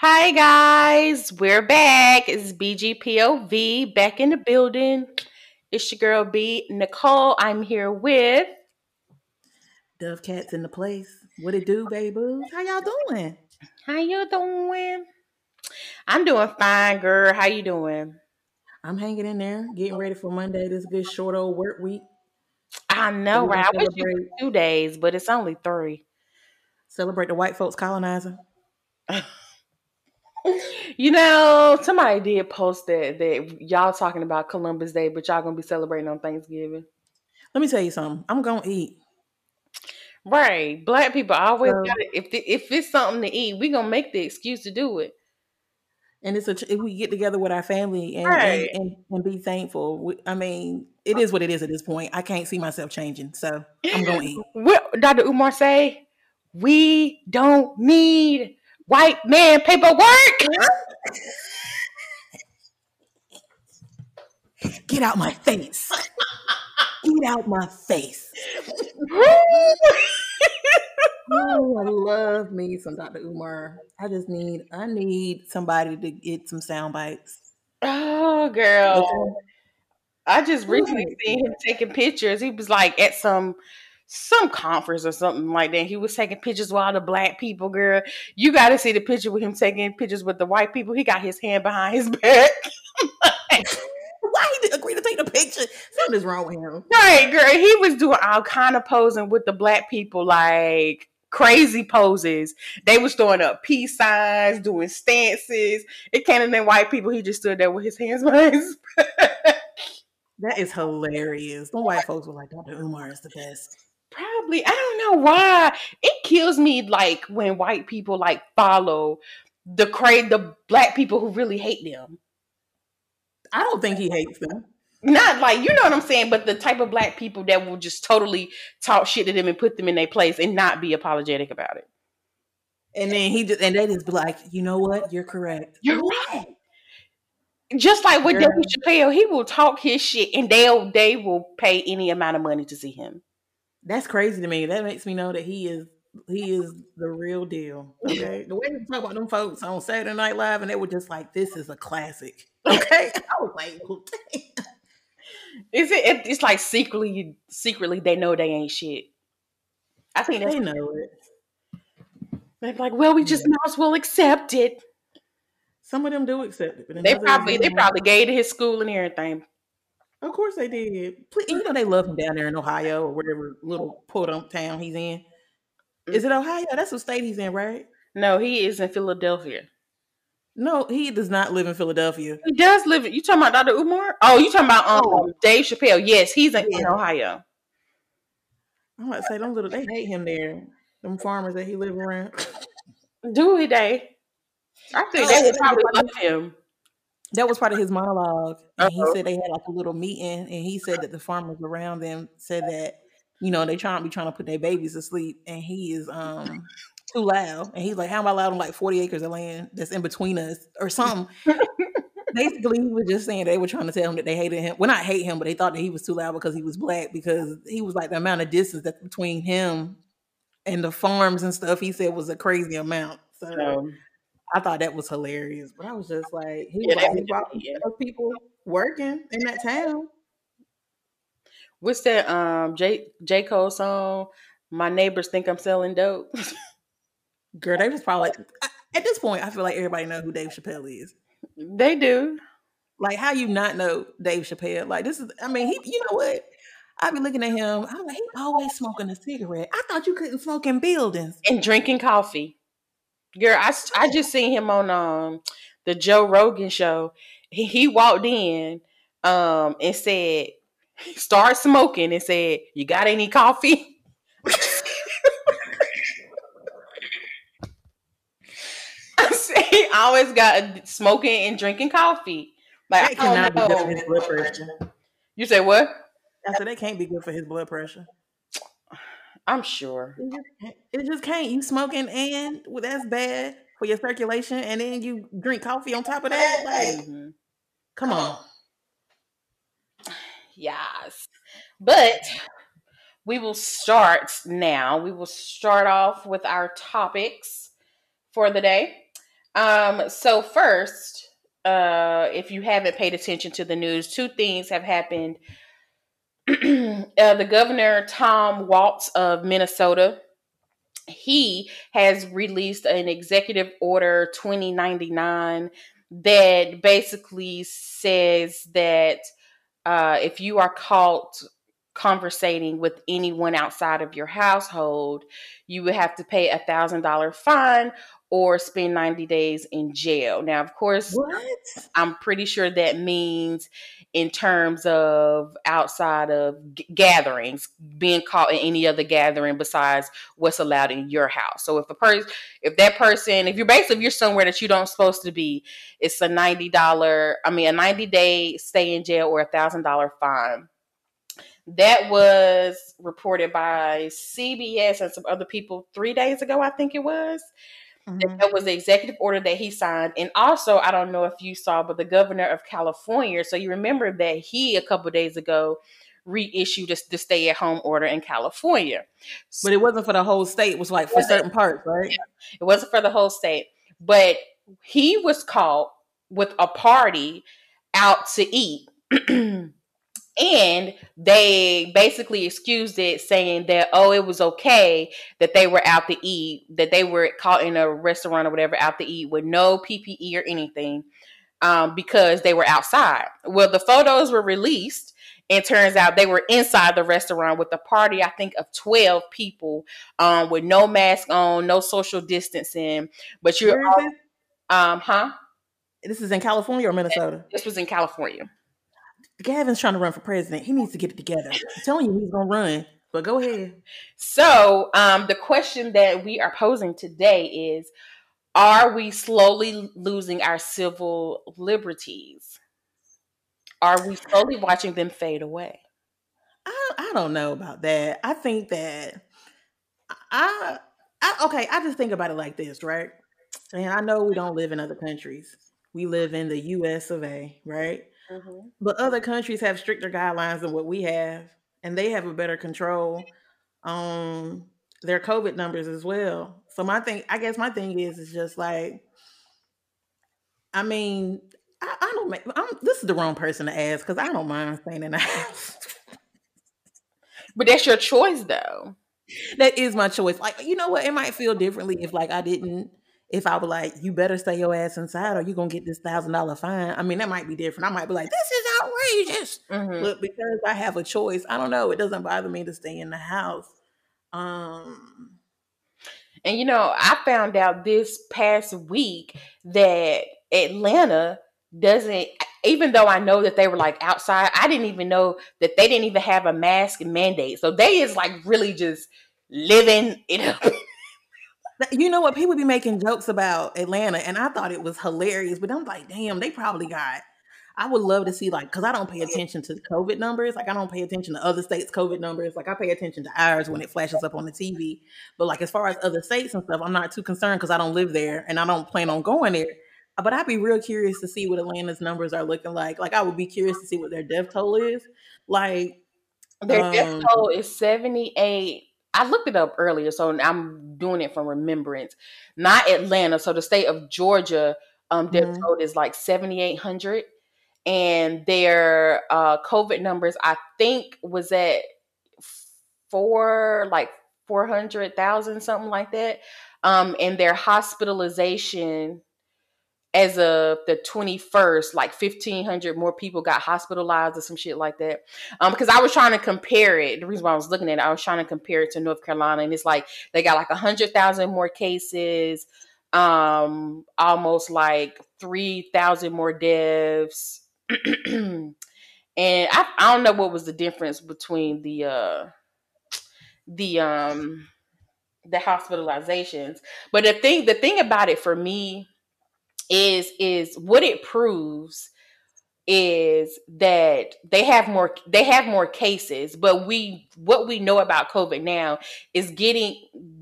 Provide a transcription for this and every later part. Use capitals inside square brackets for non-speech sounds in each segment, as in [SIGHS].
Hi guys, we're back. It's BGPOV back in the building. It's your girl B Nicole. I'm here with Dove Cats in the place. What it do, baby? How y'all doing? How you doing? I'm doing fine, girl. How you doing? I'm hanging in there, getting ready for Monday. This good short old work week. I know, right? I wish you two days, but it's only three. celebrate the white folks colonizing. [LAUGHS] You know, somebody did post that that y'all talking about Columbus Day, but y'all gonna be celebrating on Thanksgiving. Let me tell you something. I'm gonna eat. Right. Black people always So- got it. If the, if it's something to eat, we gonna make the excuse to do it. And it's a if we get together with our family and Right. and, and, and be thankful. We, I mean, it is what it is at this point. I can't see myself changing, so I'm gonna eat. [LAUGHS] What Dr. Umar say? We don't need white man paperwork. Get out my face. Get out my face. Oh, I love me some Dr. Umar. I just need I need somebody to get some sound bites. oh, girl. I just recently seen him taking pictures. He was like at some some conference or something like that. He was taking pictures with all the black people, girl. You got to see the picture with him taking pictures with the white people. He got his hand behind his [LAUGHS] back. [LAUGHS] Why he agree to take the picture? Something's wrong with him. Right, girl. He was doing all kind of posing with the black people, like crazy poses. They was throwing up peace signs, doing stances. It came in them white people. He just stood there with his hands [LAUGHS] behind his back. That is hilarious. The white folks were like, Dr. Umar is the best. Probably. I don't know why. It kills me like when white people like follow the cra- the black people who really hate them. I don't think he hates them. Not like you know what I'm saying, but the type of black people that will just totally talk shit to them and put them in their place and not be apologetic about it. And then he just and they just be like, you know what? You're correct. You're right. Just like with. Dave Chappelle, he will talk his shit and they'll they will pay any amount of money to see him. That's crazy to me. That makes me know that he is he is the real deal. Okay. the way he talk about them folks on Saturday Night Live, and they were just like, "This is a classic." [LAUGHS] Okay. I was like, well, damn. Is it? it- It's like secretly, secretly they know they ain't shit. I think they know it. they're like, well, we just Yeah. might as well accept it. Some of them do accept it, but They probably, they probably gave to his school and everything. Of course they did. Please, you know they love him down there in Ohio or whatever little podunk town he's in. Is it Ohio? That's what state he's in, right? No, he is in Philadelphia. No, he does not live in Philadelphia. He does live. You talking about Dr. Umar? Oh, you talking about um Oh. Dave Chappelle? Yes, he's in, in Ohio. I'm about to say them little they hate him there. Them farmers that he live around. Do he, Dave? I think Oh, they would probably love him. That was part of his monologue. And he Uh-oh. said they had like a little meeting and he said that the farmers around them said that, you know, they trying to be trying to put their babies to sleep and he is um too loud. And he's like, How am I loud on like 40 acres of land that's in between us or something? [LAUGHS] Basically, he was just saying they were trying to tell him that they hated him. Well, not hate him, but they thought that he was too loud because he was black, because he was like the amount of distance that's between him and the farms and stuff, he said was a crazy amount. So So, I thought that was hilarious. But I was just like, he Yeah, was like, was he yeah. those people working in that town. what's that? Um, J J Cole song? My neighbors think I'm selling dope. Girl, they was probably [LAUGHS] like, at this point, I feel like everybody know who Dave Chappelle is. they do. Like, how you not know Dave Chappelle? Like, this is, I mean, he, you know what? I be looking at him. I'm like, he always smoking a cigarette. I thought you couldn't smoke in buildings. and drinking coffee. Girl, I, I just seen him on um the Joe Rogan show. He, he walked in um and said, start smoking and said, You got any coffee? [LAUGHS] I said, he always got smoking and drinking coffee. Like That I cannot be don't good for his know. blood pressure. You say what? I said that can't be good for his blood pressure. I'm sure. It just can't. It just can't. You smoking and well, that's bad for your circulation, and then you drink coffee on top of that. Like, Mhm. come on. [SIGHS] Yes. But we will start now. We will start off with our topics for the day. Um, so first, uh, if you haven't paid attention to the news, two things have happened. [CLEARS THROAT] uh, the governor Tom Walz of Minnesota, he has released an executive order 2099 that basically says that uh, if you are caught conversating with anyone outside of your household, you would have to pay a thousand dollar fine or spend 90 days in jail. Now, of course, What? I'm pretty sure that means in terms of outside of g- gatherings, being caught in any other gathering besides what's allowed in your house. So if a person, if that person, if you're basically if you're somewhere that you don't supposed to be, it's a ninety dollar, I mean a ninety day stay in jail or a thousand dollar fine. That was reported by CBS and some other people three days ago, I think it was. Mhm. That was the executive order that he signed. And also, I don't know if you saw, but the governor of California, so you remember that he a couple days ago reissued the, the stay at home order in California. But it wasn't for the whole state. It was like for certain parts, right? It wasn't for the whole state, but he was caught with a party out to eat. [CLEARS THROAT] and they basically excused it, saying that, oh, it was okay that they were out to eat, that they were caught in a restaurant or whatever out to eat with no PPE or anything um, because they were outside. Well, the photos were released. And turns out they were inside the restaurant with a party, I think, of 12 people um, with no mask on, no social distancing. But you're, this? um, huh? This is in California or Minnesota. This was in California. Gavin's trying to run for president. He needs to get it together. I'm telling you, he's gonna run. But go ahead. So, um, the question that we are posing today is Are we slowly losing our civil liberties? Are we slowly watching them fade away? I I don't know about that. I think that I I okay, I just think about it like this, right? And I know we don't live in other countries. We live in the US of A, right? Mm-hmm. But other countries have stricter guidelines than what we have, and they have a better control on their COVID numbers as well. So my thing, I guess my thing is, is just like, I mean, I, I don't. Make, I'm, this is the wrong person to ask because I don't mind staying in the [LAUGHS] house. But that's your choice, though. that is my choice. Like, you know what? It might feel differently if, like, I didn't. If I were like, you better stay your ass inside, or you're gonna get this thousand dollar fine. I mean, that might be different. I might be like, this is outrageous. Mhm. But because I have a choice, I don't know. It doesn't bother me to stay in the house. Um, And you know, I found out this past week that Atlanta doesn't even though I know that they were like outside, I didn't even know that they didn't even have a mask mandate. So they is like really just living it up. [LAUGHS] you know what? People be making jokes about Atlanta, and I thought it was hilarious. But I'm like, damn, they probably got. I would love to see like, because I don't pay attention to COVID numbers. Like, I don't pay attention to other states' COVID numbers. Like, I pay attention to ours when it flashes up on the TV. But like, as far as other states and stuff, I'm not too concerned because I don't live there and I don't plan on going there. But I'd be real curious to see what Atlanta's numbers are looking like. Like, I would be curious to see what their death toll is. Like, Their death Um, toll is 78. I looked it up earlier, so I'm doing it from remembrance. Not Atlanta. So the state of Georgia, um, death Mhm. toll is like 7,800. And their uh, COVID numbers, I think, was at four, like 400,000, something like that. Um, and their hospitalization as of the 21st, like 1,500 more people got hospitalized or some shit like that. Um, because I was trying to compare it. The reason why I was looking at it, I was trying to compare it to North Carolina, and it's like they got like 100,000 more cases, um, almost like 3,000 more deaths. [CLEARS THROAT] and I, I don't know what was the difference between the uh the um the hospitalizations but the thing the thing about it for me is is what it proves is that they have more they have more cases but we what we know about covid now is getting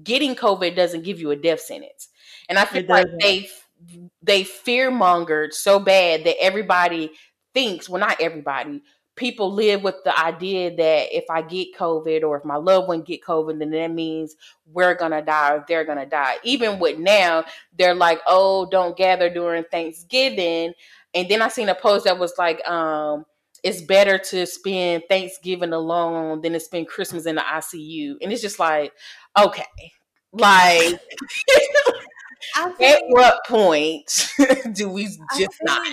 getting covid doesn't give you a death sentence. And i feel like they they fear mongered so bad that everybody thinks well not everybody people live with the idea that if I get COVID or if my loved one get COVID, then that means we're gonna die or they're gonna die. Even with now, they're like, oh, don't gather during Thanksgiving. And then I seen a post that was like, um, it's better to spend Thanksgiving alone than to spend Christmas in the ICU. And it's just like, okay, like [LAUGHS] [LAUGHS] at what point [LAUGHS] do we just not?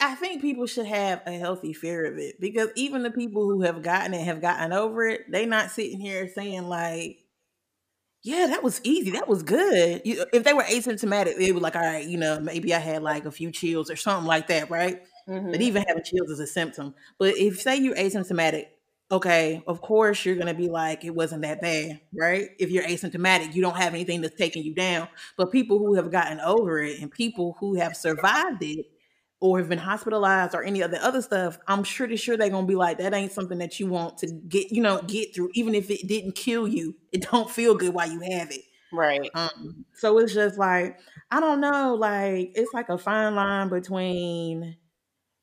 I think people should have a healthy fear of it because even the people who have gotten it have gotten over it. They not sitting here saying like, "Yeah, that was easy. That was good." You, if they were asymptomatic, they would like, "All right, you know, maybe I had like a few chills or something like that, right?" Mm-hmm. But even having chills is a symptom. But if say you're asymptomatic, okay, of course you're gonna be like, it wasn't that bad, right? If you're asymptomatic, you don't have anything that's taking you down. But people who have gotten over it and people who have survived it or have been hospitalized or any of the other stuff, I'm pretty sure they're gonna be like, that ain't something that you want to get, you know, get through. Even if it didn't kill you, it don't feel good while you have it. Right. Um, so it's just like, I don't know, like it's like a fine line between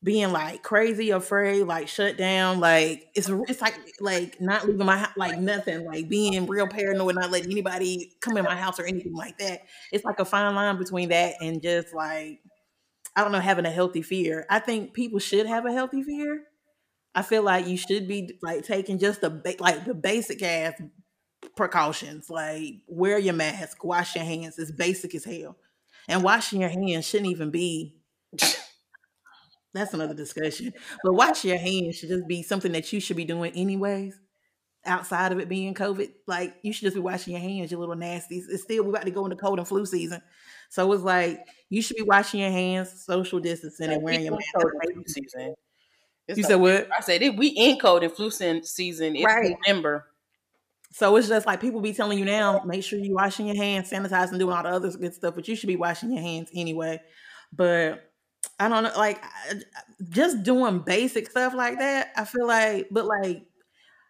being like crazy afraid, like shut down, like it's it's like like not leaving my house, like nothing, like being real paranoid, not letting anybody come in my house or anything like that. It's like a fine line between that and just like I don't know, having a healthy fear. I think people should have a healthy fear. I feel like you should be like taking just the ba- like the basic ass precautions, like wear your mask, wash your hands. It's basic as hell, and washing your hands shouldn't even be. [LAUGHS] That's another discussion. But washing your hands should just be something that you should be doing anyways. Outside of it being COVID, like you should just be washing your hands, you little nasties. It's still we about to go into cold and flu season. So it's like you should be washing your hands, social distancing, and wearing your mask. Season. It's you said what? I said we in cold and flu season. It's right. November. So it's just like people be telling you now, make sure you washing your hands, sanitizing, doing all the other good stuff, but you should be washing your hands anyway. But I don't know, like just doing basic stuff like that. I feel like, but like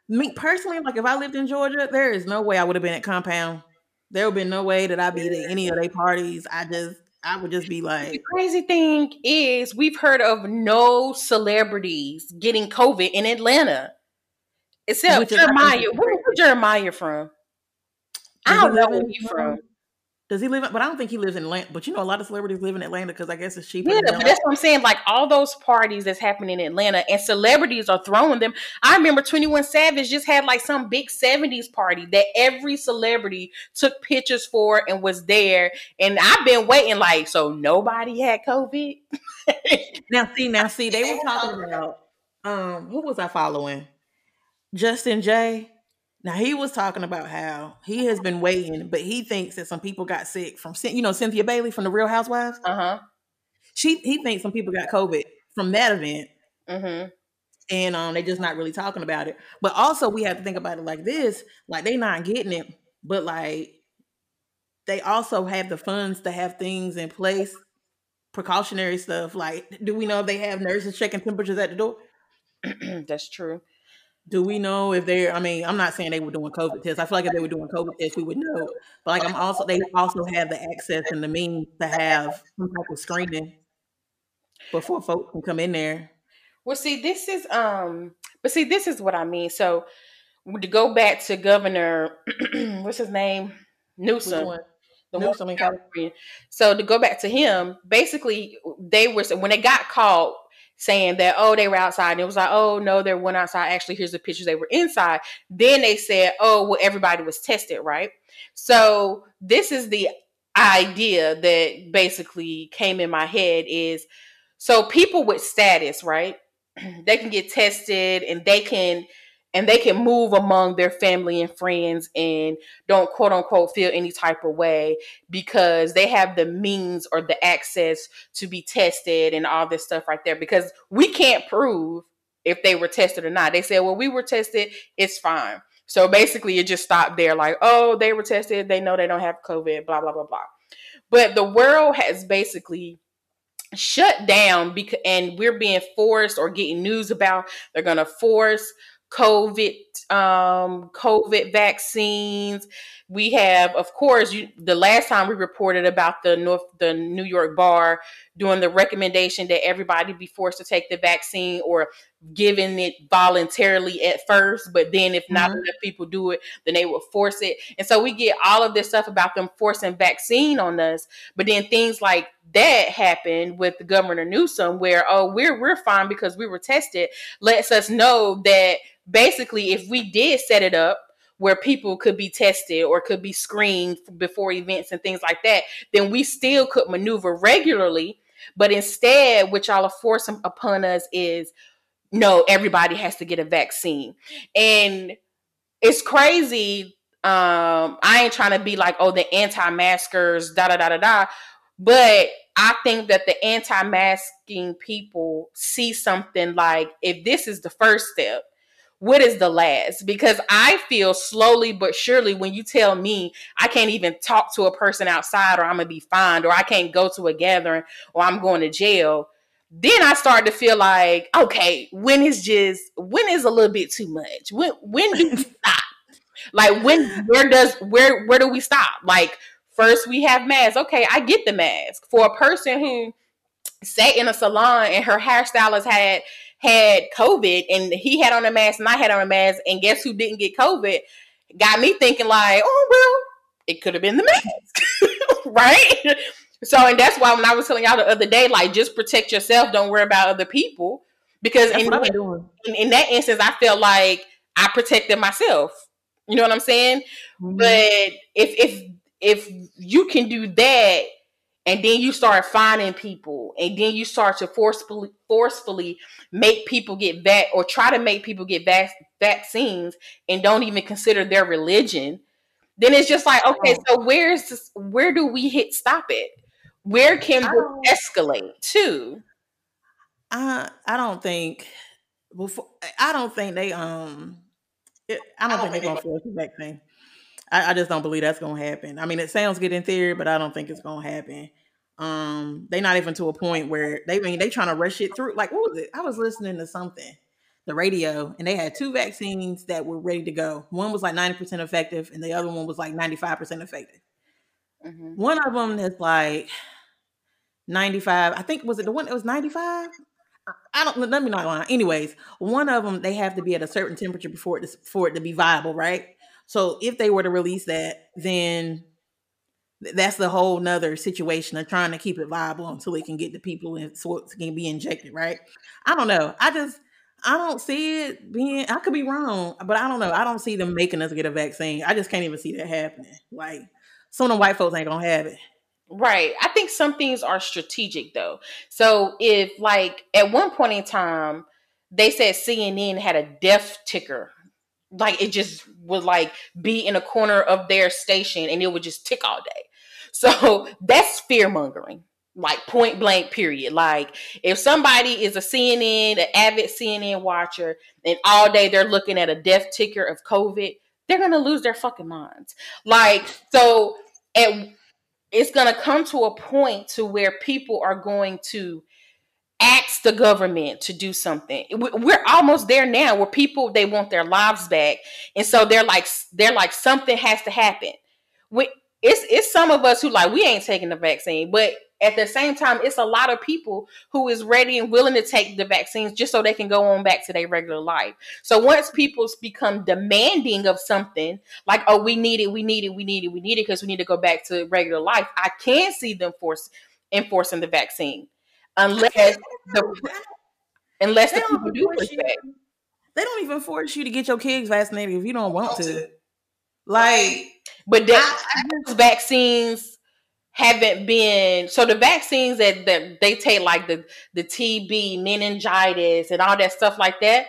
me personally, like if I lived in Georgia, there is no way I would have been at compound there would be no way that I'd be at any of their parties. I just I would just be like the crazy thing is we've heard of no celebrities getting COVID in Atlanta. Except Jeremih. Where's Jeremih from? I don't know where he's from. Does he live? In, but I don't think he lives in Atlanta. But you know, a lot of celebrities live in Atlanta because I guess it's cheaper. Yeah, but that's what I'm saying. Like all those parties that's happening in Atlanta, and celebrities are throwing them. I remember 21 Savage just had like some big 70s party that every celebrity took pictures for and was there. And I've been waiting, like, so nobody had COVID. [LAUGHS] now, see, now, see, they were talking about um, who was I following? Justin Jay now he was talking about how he has been waiting, but he thinks that some people got sick from you know Cynthia Bailey from the Real Housewives. Uh huh. She he thinks some people got COVID from that event. Mm-hmm. And um, they're just not really talking about it. But also, we have to think about it like this: like they not getting it, but like they also have the funds to have things in place, precautionary stuff. Like, do we know if they have nurses checking temperatures at the door? [CLEARS THROAT] That's true. Do we know if they're? I mean, I'm not saying they were doing COVID tests. I feel like if they were doing COVID tests, we would know. But like, I'm also they also have the access and the means to have some type of screening before folks can come in there. Well, see, this is um, but see, this is what I mean. So to go back to Governor, [CLEARS THROAT] what's his name, Newsom. The Newsom in California. So to go back to him, basically they were when they got called saying that oh they were outside. And it was like oh no they went outside. Actually here's the pictures they were inside. Then they said oh well everybody was tested right? So this is the idea that basically came in my head is so people with status right? [CLEARS THROAT] They can get tested and they can and they can move among their family and friends and don't quote unquote feel any type of way because they have the means or the access to be tested and all this stuff right there because we can't prove if they were tested or not. They said, well, we were tested, it's fine. So basically, it just stopped there like, oh, they were tested, they know they don't have COVID, blah, blah, blah, blah. But the world has basically shut down because and we're being forced or getting news about they're going to force COVID, um, COVID vaccines. We have, of course, you, the last time we reported about the North, the New York bar doing the recommendation that everybody be forced to take the vaccine or giving it voluntarily at first, but then if not Mhm. enough people do it, then they will force it. And so we get all of this stuff about them forcing vaccine on us, but then things like that happened with Governor Newsom, where oh we're we're fine because we were tested, lets us know that basically if we did set it up where people could be tested or could be screened before events and things like that, then we still could maneuver regularly. But instead, what y'all are forcing upon us is no, everybody has to get a vaccine. And it's crazy. Um, I ain't trying to be like, oh, the anti-maskers, da da da da da. But I think that the anti-masking people see something like if this is the first step, what is the last? Because I feel slowly but surely when you tell me I can't even talk to a person outside or I'm gonna be fined or I can't go to a gathering or I'm going to jail, then I start to feel like, okay, when is just when is a little bit too much? When when do we [LAUGHS] stop? Like when where does where where do we stop? Like first we have masks. Okay, I get the mask. For a person who sat in a salon and her hairstylist had had COVID and he had on a mask and I had on a mask, and guess who didn't get COVID? Got me thinking like, oh well, it could have been the mask, [LAUGHS] right? So, and that's why when I was telling y'all the other day, like, just protect yourself, don't worry about other people, because in, what I've been doing. in in that instance, I felt like I protected myself. You know what I'm saying? Mhm. But if if if you can do that, and then you start finding people, and then you start to forcefully forcefully make people get vac or try to make people get vac- vaccines, and don't even consider their religion, then it's just like, okay, so where's this, where do we hit stop it? Where can I escalate to? I I don't think before I don't think they um it, I don't think they're gonna force the vaccine. I, I just don't believe that's gonna happen. I mean, it sounds good in theory, but I don't think it's gonna happen. Um, they're not even to a point where they I mean they trying to rush it through. Like, what was it? I was listening to something, the radio, and they had two vaccines that were ready to go. One was like ninety percent effective, and the other one was like ninety five percent effective. Mhm. One of them is like 95. I think was it the one that was 95? I don't let me not lie. Anyways, one of them they have to be at a certain temperature before it to, for it to be viable, right? So if they were to release that, then that's the whole nother situation of trying to keep it viable until it can get the people in so it can be injected, right? I don't know. I just I don't see it being I could be wrong, but I don't know. I don't see them making us get a vaccine. I just can't even see that happening. Like some of them white folks ain't gonna have it. Right. I think some things are strategic though. So if like at one point in time they said CNN had a death ticker. Like it just would like be in a corner of their station and it would just tick all day. So [LAUGHS] that's fear mongering. Like point blank period. Like if somebody is a CNN, an avid CNN watcher, and all day they're looking at a death ticker of COVID, they're gonna lose their fucking minds. Like so at it's to come to a point to where people are going to ask the government to do something. We- we're almost there now where people they want their lives back. And so they're like they're like something has to happen. We, it's it's some of us who like we ain't taking the vaccine but at the same time it's a lot of people who is ready and willing to take the vaccines just so they can go on back to their regular life. So once people become demanding of something like oh we need it we need it we need it we need it because we need to go back to regular life i can see them force enforcing the vaccine unless the unless They the don't people do force push you- back. They don't even force you to get your kids vaccinated if you don't want to. Like, but that, those vaccines haven't been so the vaccines that, that they take like the the tb meningitis and all that stuff like that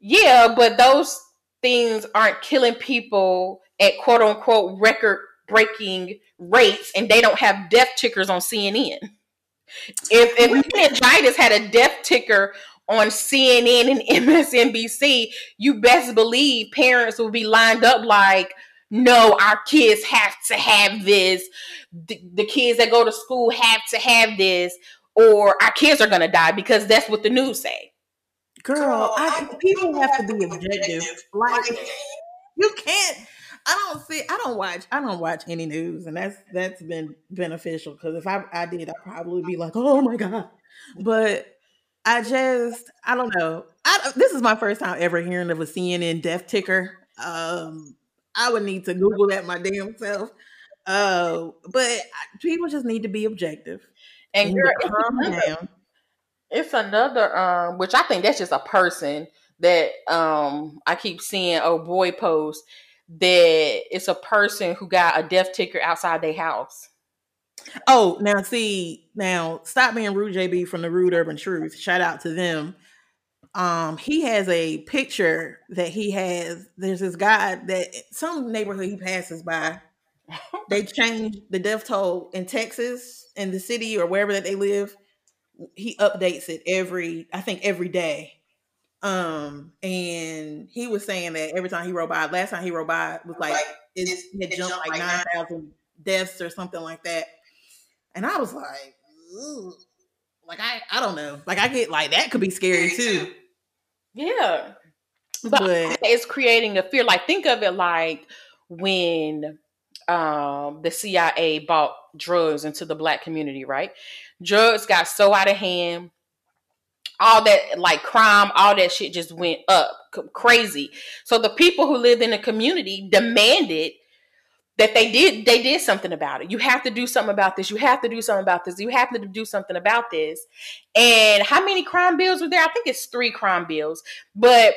yeah but those things aren't killing people at quote unquote record breaking rates and they don't have death tickers on cnn if if meningitis had a death ticker on CNN and MSNBC, you best believe parents will be lined up like, no, our kids have to have this. The, the kids that go to school have to have this, or our kids are gonna die because that's what the news say. girl, I, people have to be objective. Like, you can't. I don't see. I don't watch. I don't watch any news, and that's that's been beneficial because if I I did, I'd probably be like, oh my god. But I just I don't know. I, this is my first time ever hearing of a CNN death ticker. Um, I would need to Google that my damn self. Uh, but people just need to be objective and girl, calm it's another, down. It's another, um, which I think that's just a person that um I keep seeing oh boy post that it's a person who got a death ticker outside their house. Oh, now see, now stop being rude, JB from the Rude Urban Truth. Shout out to them. Um, he has a picture that he has. There's this guy that some neighborhood he passes by. [LAUGHS] they changed the death toll in Texas, in the city or wherever that they live. He updates it every, I think, every day. Um, and he was saying that every time he rode by, last time he rode by was like it, it jumped like nine thousand deaths or something like that. And I was like, Ugh. like I I don't know. Like I get like that could be scary too. Yeah. But, but it's creating a fear. Like think of it like when um the CIA bought drugs into the black community, right? Drugs got so out of hand all that like crime, all that shit just went up crazy. So the people who lived in the community demanded that they did they did something about it. You have to do something about this. You have to do something about this. You have to do something about this. And how many crime bills were there? I think it's 3 crime bills. But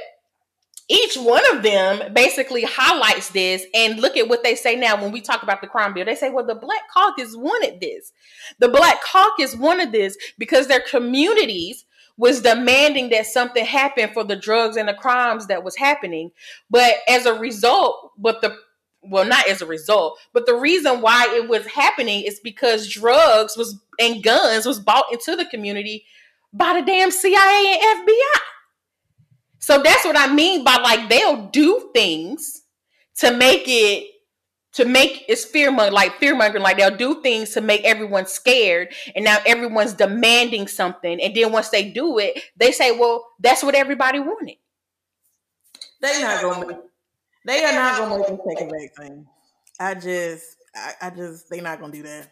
each one of them basically highlights this and look at what they say now when we talk about the crime bill. They say, well, the Black Caucus wanted this. The Black Caucus wanted this because their communities was demanding that something happen for the drugs and the crimes that was happening. But as a result, but the well, not as a result, but the reason why it was happening is because drugs was and guns was bought into the community by the damn CIA and FBI. So that's what I mean by like they'll do things to make it to make it's fear mongering, like fear mongering, like they'll do things to make everyone scared, and now everyone's demanding something, and then once they do it, they say, "Well, that's what everybody wanted." They not gonna. They are not gonna make them take a vaccine. I just, I, I just, they not gonna do that.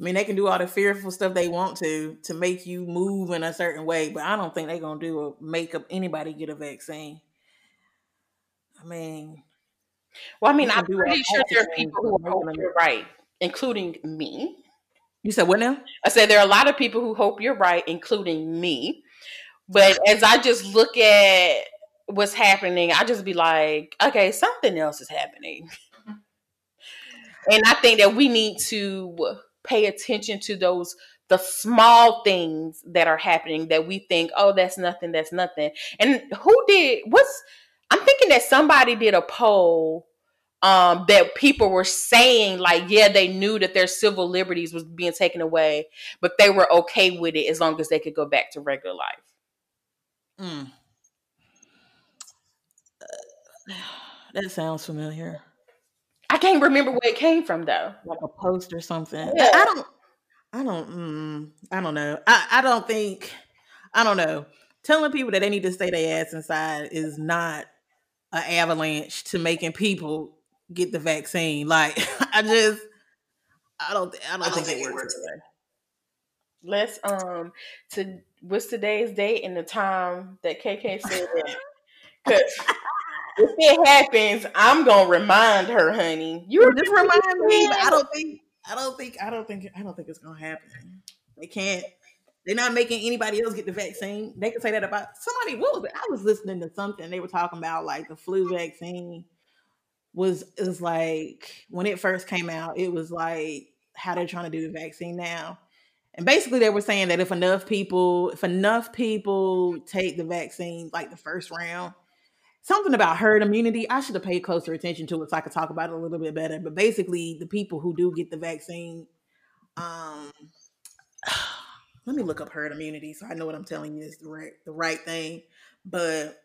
I mean, they can do all the fearful stuff they want to to make you move in a certain way, but I don't think they're gonna do a make up anybody get a vaccine. I mean, well, I mean, I'm pretty sure there are people who hope you're right, including me. You said what now? I said there are a lot of people who hope you're right, including me. But as I just look at what's happening, I just be like, okay, something else is happening. [LAUGHS] and I think that we need to pay attention to those the small things that are happening that we think, oh, that's nothing, that's nothing. And who did what's I'm thinking that somebody did a poll um, that people were saying like, yeah, they knew that their civil liberties was being taken away, but they were okay with it as long as they could go back to regular life. Mm. [SIGHS] that sounds familiar. I can't remember where it came from though. Like a post or something. Yeah. I, I don't. I don't. Mm, I don't know. I, I don't think. I don't know. Telling people that they need to stay their ass inside is not an avalanche to making people get the vaccine. Like [LAUGHS] I just I don't I don't, I don't think, think, it works. Today. Let's um to what's today's date and the time that KK said [LAUGHS] that because if it happens, I'm gonna remind her, honey. You just remind me. I don't think I don't think I don't think I don't think it's gonna happen. They can't they're not making anybody else get the vaccine. They could say that about somebody. What was it? I was listening to something. They were talking about like the flu vaccine was is like when it first came out. It was like how they're trying to do the vaccine now, and basically they were saying that if enough people, if enough people take the vaccine, like the first round, something about herd immunity. I should have paid closer attention to it so I could talk about it a little bit better. But basically, the people who do get the vaccine, um let me look up herd immunity so I know what I'm telling you is the right the right thing. But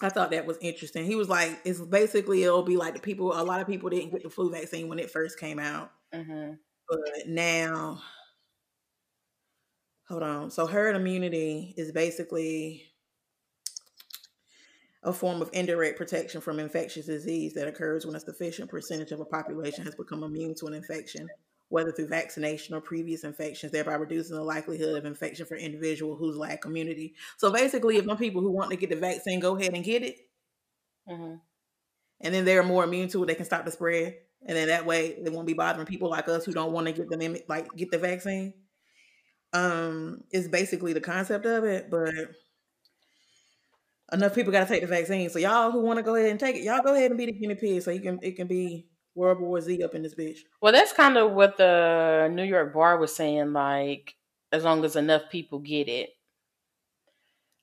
I thought that was interesting. He was like, it's basically it'll be like the people. A lot of people didn't get the flu vaccine when it first came out, mm-hmm. but now, hold on. So herd immunity is basically a form of indirect protection from infectious disease that occurs when a sufficient percentage of a population has become immune to an infection whether through vaccination or previous infections, thereby reducing the likelihood of infection for individual who's like community. So basically, if some people who want to get the vaccine go ahead and get it, mm-hmm. and then they're more immune to it, they can stop the spread, and then that way they won't be bothering people like us who don't want to get them like get the vaccine. Um, is basically the concept of it, but enough people got to take the vaccine. So y'all who want to go ahead and take it, y'all go ahead and be the guinea pig, so you can it can be World War Z up in this bitch. Well, that's kind of what the New York bar was saying. Like, as long as enough people get it,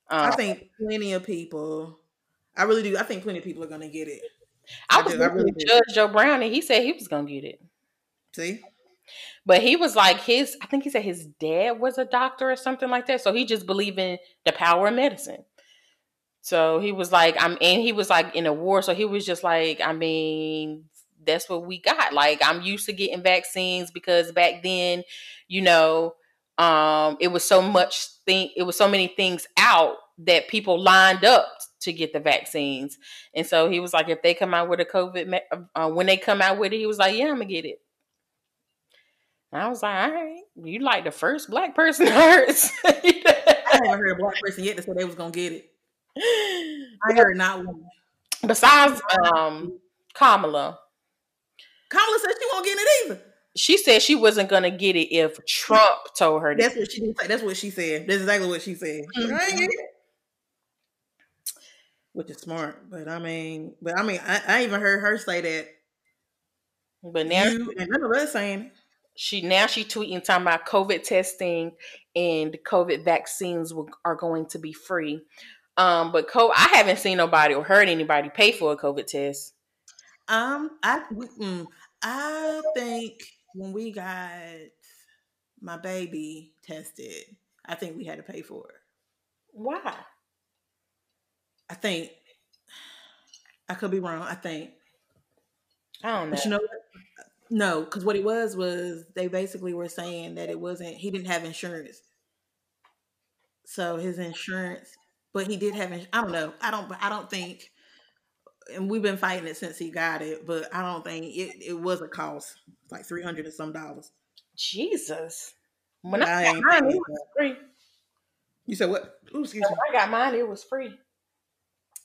um, I think plenty of people. I really do. I think plenty of people are gonna get it. I, I was I really Judge Joe Brown, and he said he was gonna get it. See, but he was like his. I think he said his dad was a doctor or something like that. So he just believed in the power of medicine. So he was like, I'm, and he was like in a war. So he was just like, I mean, that's what we got. Like I'm used to getting vaccines because back then, you know, um, it was so much thing. It was so many things out that people lined up to get the vaccines. And so he was like, if they come out with a COVID, uh, when they come out with it, he was like, yeah, I'm gonna get it. And I was like, all right, you like the first black person [LAUGHS] [LAUGHS] I heard. I haven't heard a black person yet that said they was gonna get it. [LAUGHS] I heard not one. Besides um, Kamala, Kamala said she won't get it either. She said she wasn't gonna get it if Trump told her. That's what she. That's what she said. That's exactly what she said. Mm-hmm. Which is smart, but I mean, but I mean, I, I even heard her say that. But now, you, and none of us saying she now she tweeting talking about COVID testing and COVID vaccines will, are going to be free. Um, but co- I haven't seen nobody or heard anybody pay for a COVID test. Um, I mm, I think when we got my baby tested, I think we had to pay for it. Why? I think I could be wrong. I think I don't know. But you know No, because what it was was they basically were saying that it wasn't he didn't have insurance. So his insurance, but he did have. I don't know. I don't. I don't think and we've been fighting it since he got it, but I don't think it, it was a cost like three hundred and some dollars. Jesus, when I, I got mine, it was free. You said what? Ooh, excuse me. I got mine; it was free.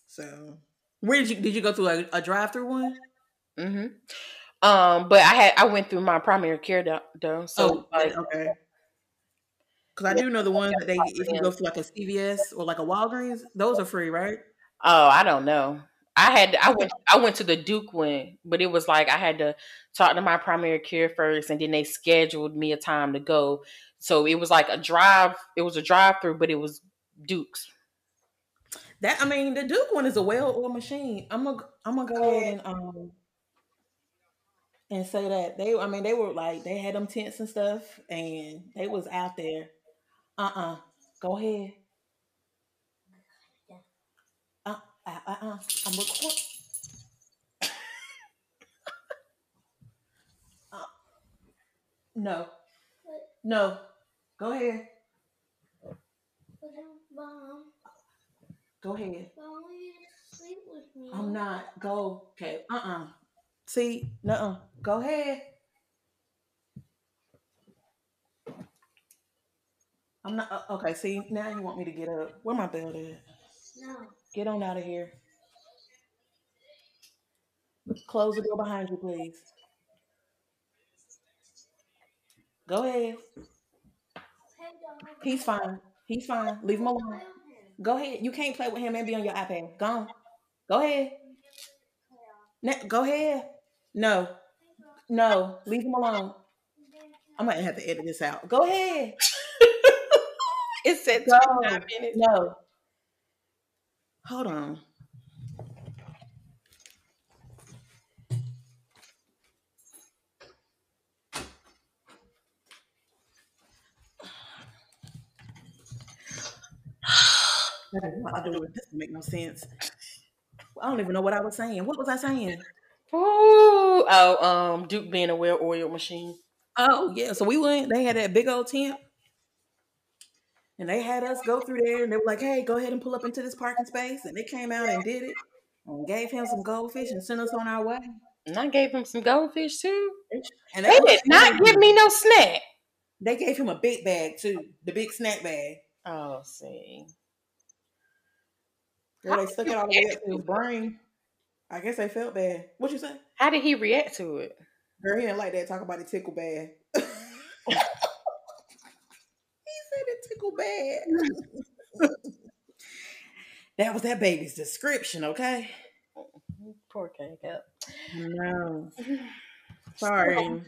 So, where did you did you go through a, a drive through one? Mm-hmm. Um, but I had I went through my primary care though. So oh, like, okay. Because I do know the ones that they if you go through like a CVS or like a Walgreens, those are free, right? Oh, I don't know. I had I went I went to the Duke one, but it was like I had to talk to my primary care first, and then they scheduled me a time to go. So it was like a drive. It was a drive through, but it was Duke's. That I mean, the Duke one is a well-oiled machine. I'm gonna I'm gonna go ahead and um and say that they. I mean, they were like they had them tents and stuff, and they was out there. Uh uh-uh. uh Go ahead. Uh, uh, uh, I'm recording. uh, no. No. Go ahead. Mom. Go ahead. I'm not. Go. Okay. Uh-uh. See? No. Uh, go ahead. I'm not. Uh, okay. See, now you want me to get up. Where my belt at? No. Get on out of here. Close the door behind you, please. Go ahead. He's fine. He's fine. Leave him alone. Go ahead. You can't play with him and be on your iPad. Go on. Go ahead. go ahead. No. No. Leave him alone. I might have to edit this out. Go ahead. [LAUGHS] it said 29 minutes. No. Hold on. [SIGHS] I do it. This doesn't make no sense. I don't even know what I was saying. What was I saying? Ooh, oh, um, Duke being a well-oiled machine. Oh yeah, so we went. They had that big old tent and they had us go through there and they were like, hey, go ahead and pull up into this parking space. And they came out and did it and gave him some goldfish and sent us on our way. And I gave him some goldfish too. And They was- did not give me no snack. They gave him a big bag too, the big snack bag. Oh, see. Girl, they stuck it all the way up to his brain. I guess they felt bad. What you say? How did he react to it? Girl, he didn't like that. Talk about the tickle bad. [LAUGHS] he said bad. that was that baby's description, okay? [LAUGHS] Poor K-Cup. No. [SIGHS] Sorry.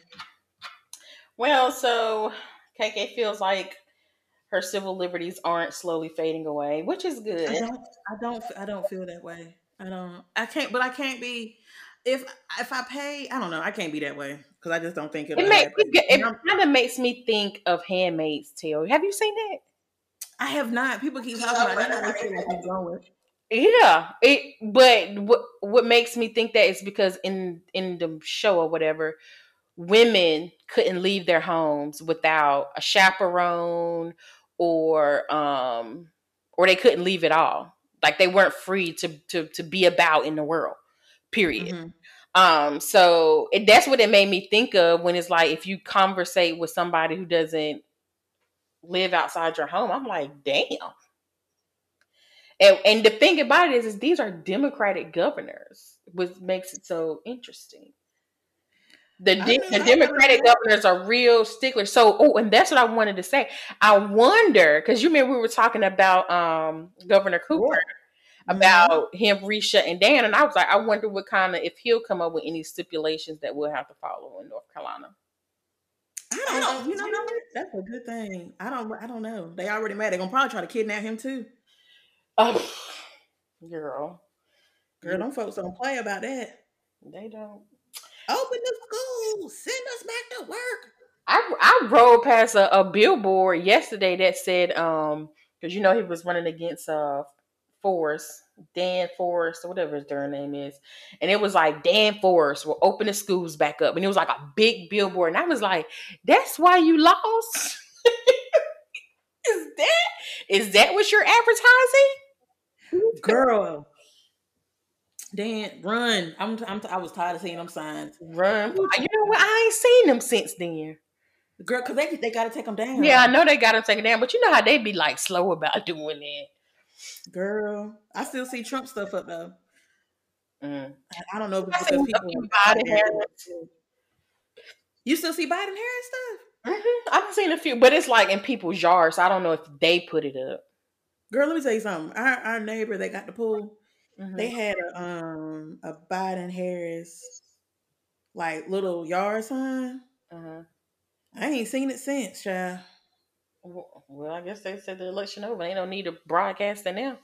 Well, so KK feels like her civil liberties aren't slowly fading away, which is good. I don't I don't I don't feel that way. I don't I can't but I can't be if if I pay, I don't know, I can't be that way because I just don't think it'll It, make, happen. it kind of makes me think of Handmaid's Tale. Have you seen that? I have not. People keep talking about that. I feel like I'm going. Yeah, it. But what what makes me think that is because in in the show or whatever, women couldn't leave their homes without a chaperone or um or they couldn't leave at all. Like they weren't free to to to be about in the world. Period. Mhm. Um, so it, that's what it made me think of when it's like if you conversate with somebody who doesn't live outside your home, I'm like, damn. And and the thing about it is, is these are Democratic governors, which makes it so interesting. The, de- the Democratic governors are real sticklers. So, oh, and that's what I wanted to say. I wonder because you remember we were talking about um, Governor Cooper about him re-shutting down, and I was like, I wonder what kind of if he'll come up with any stipulations that we'll have to follow in North Carolina. I don't know. You know what? That's a good thing. I don't. I don't know. They already mad. They're gonna probably try to kidnap him too. Oh, girl, Girl, them folks don't play about that. they don't. Open the school. Send us back to work. I I rode past a, a billboard yesterday that said um because you know he was running against uh Forest Dan Forest or whatever his darn name is, and it was like Dan Forest will open the schools back up, and it was like a big billboard, and I was like, that's why you lost. [LAUGHS] is that is that what you're advertising? Girl. Dan, run. I'm, I'm I was tired of seeing them signs. Run, you know what? I ain't seen them since then. Girl, cause they they gotta take them down. Yeah, I know they got to take them down, but you know how they be like slow about [LAUGHS] doing that. Girl, I still see Trump stuff up though. Mm. I- I don't know if I it's because people. Biden Harris. You still see Biden Harris stuff? hmm I've seen a few, but it's like in people's yards. So I don't know if they put it up. Girl, let me tell you something. Our our neighbor that got the pool, Mhm. they had a um a Biden Harris like little yard sign. Uh-huh. I ain't seen it since, child. Well, I guess they said the election over. They don't need to broadcast it now.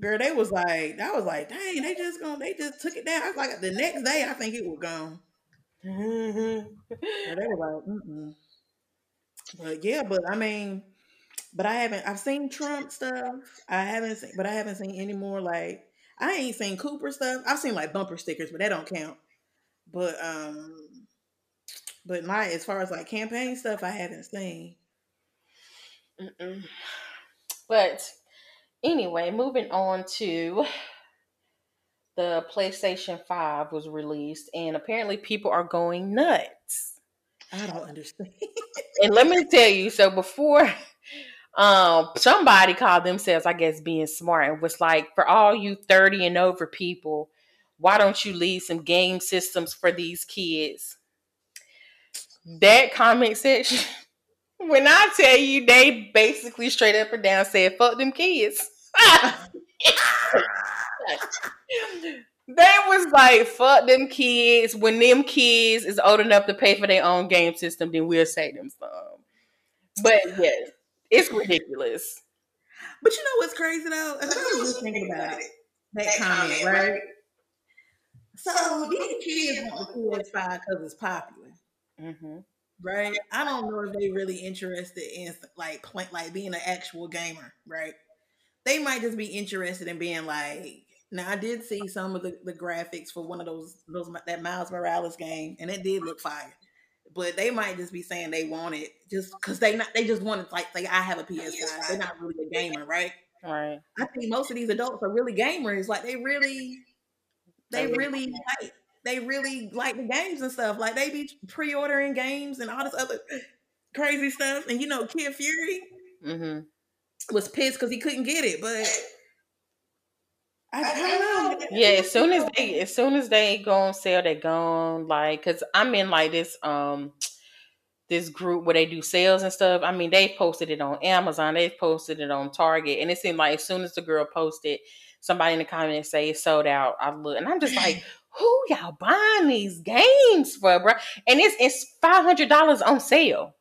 Girl, they was like, I was like, dang, they just gonna, they just took it down. I was like, the next day, I think it was gone. Girl, they were like, mm But yeah, but I mean, but I haven't. I've seen Trump stuff. I haven't seen, but I haven't seen any more like I ain't seen Cooper stuff. I've seen like bumper stickers, but that don't count. But um, but my as far as like campaign stuff, I haven't seen. Mm-mm. But anyway, moving on to the PlayStation 5 was released, and apparently people are going nuts. I don't understand. and let me tell you, so before um somebody called themselves, I guess, being smart and was like, for all you 30 and over people, why don't you leave some game systems for these kids? That comment section, when I tell you they basically straight up and down said, fuck them kids. [LAUGHS] They was like, fuck them kids. When them kids is old enough to pay for their own game system, then we'll say them some. But yes, it's ridiculous. But you know what's crazy though? As I was just thinking about it, that comment, right? So these kids want the PS5 because it's popular, hmm right? I don't know if they really interested in like play, like being an actual gamer, right? They might just be interested in being like. Now I did see some of the, the graphics for one of those those that Miles Morales game, and it did look fire. But they might just be saying they want it just because they not they just want to like say I have a PS5. They're not really a gamer, right? Right. I think most of these adults are really gamers. Like they really, they really like they really like the games and stuff. Like they be pre-ordering games and all this other crazy stuff. And you know, Kid Fury hmm was pissed because he couldn't get it, but I, I don't know. Yeah, as soon as they as soon as they go on sale, they gone. Like, cause I'm in like this um this group where they do sales and stuff. I mean, they posted it on Amazon, they posted it on Target, and it seemed like as soon as the girl posted, somebody in the comments say it's sold out. I look and I'm just like, who y'all buying these games for, bro? And it's it's five hundred dollars on sale.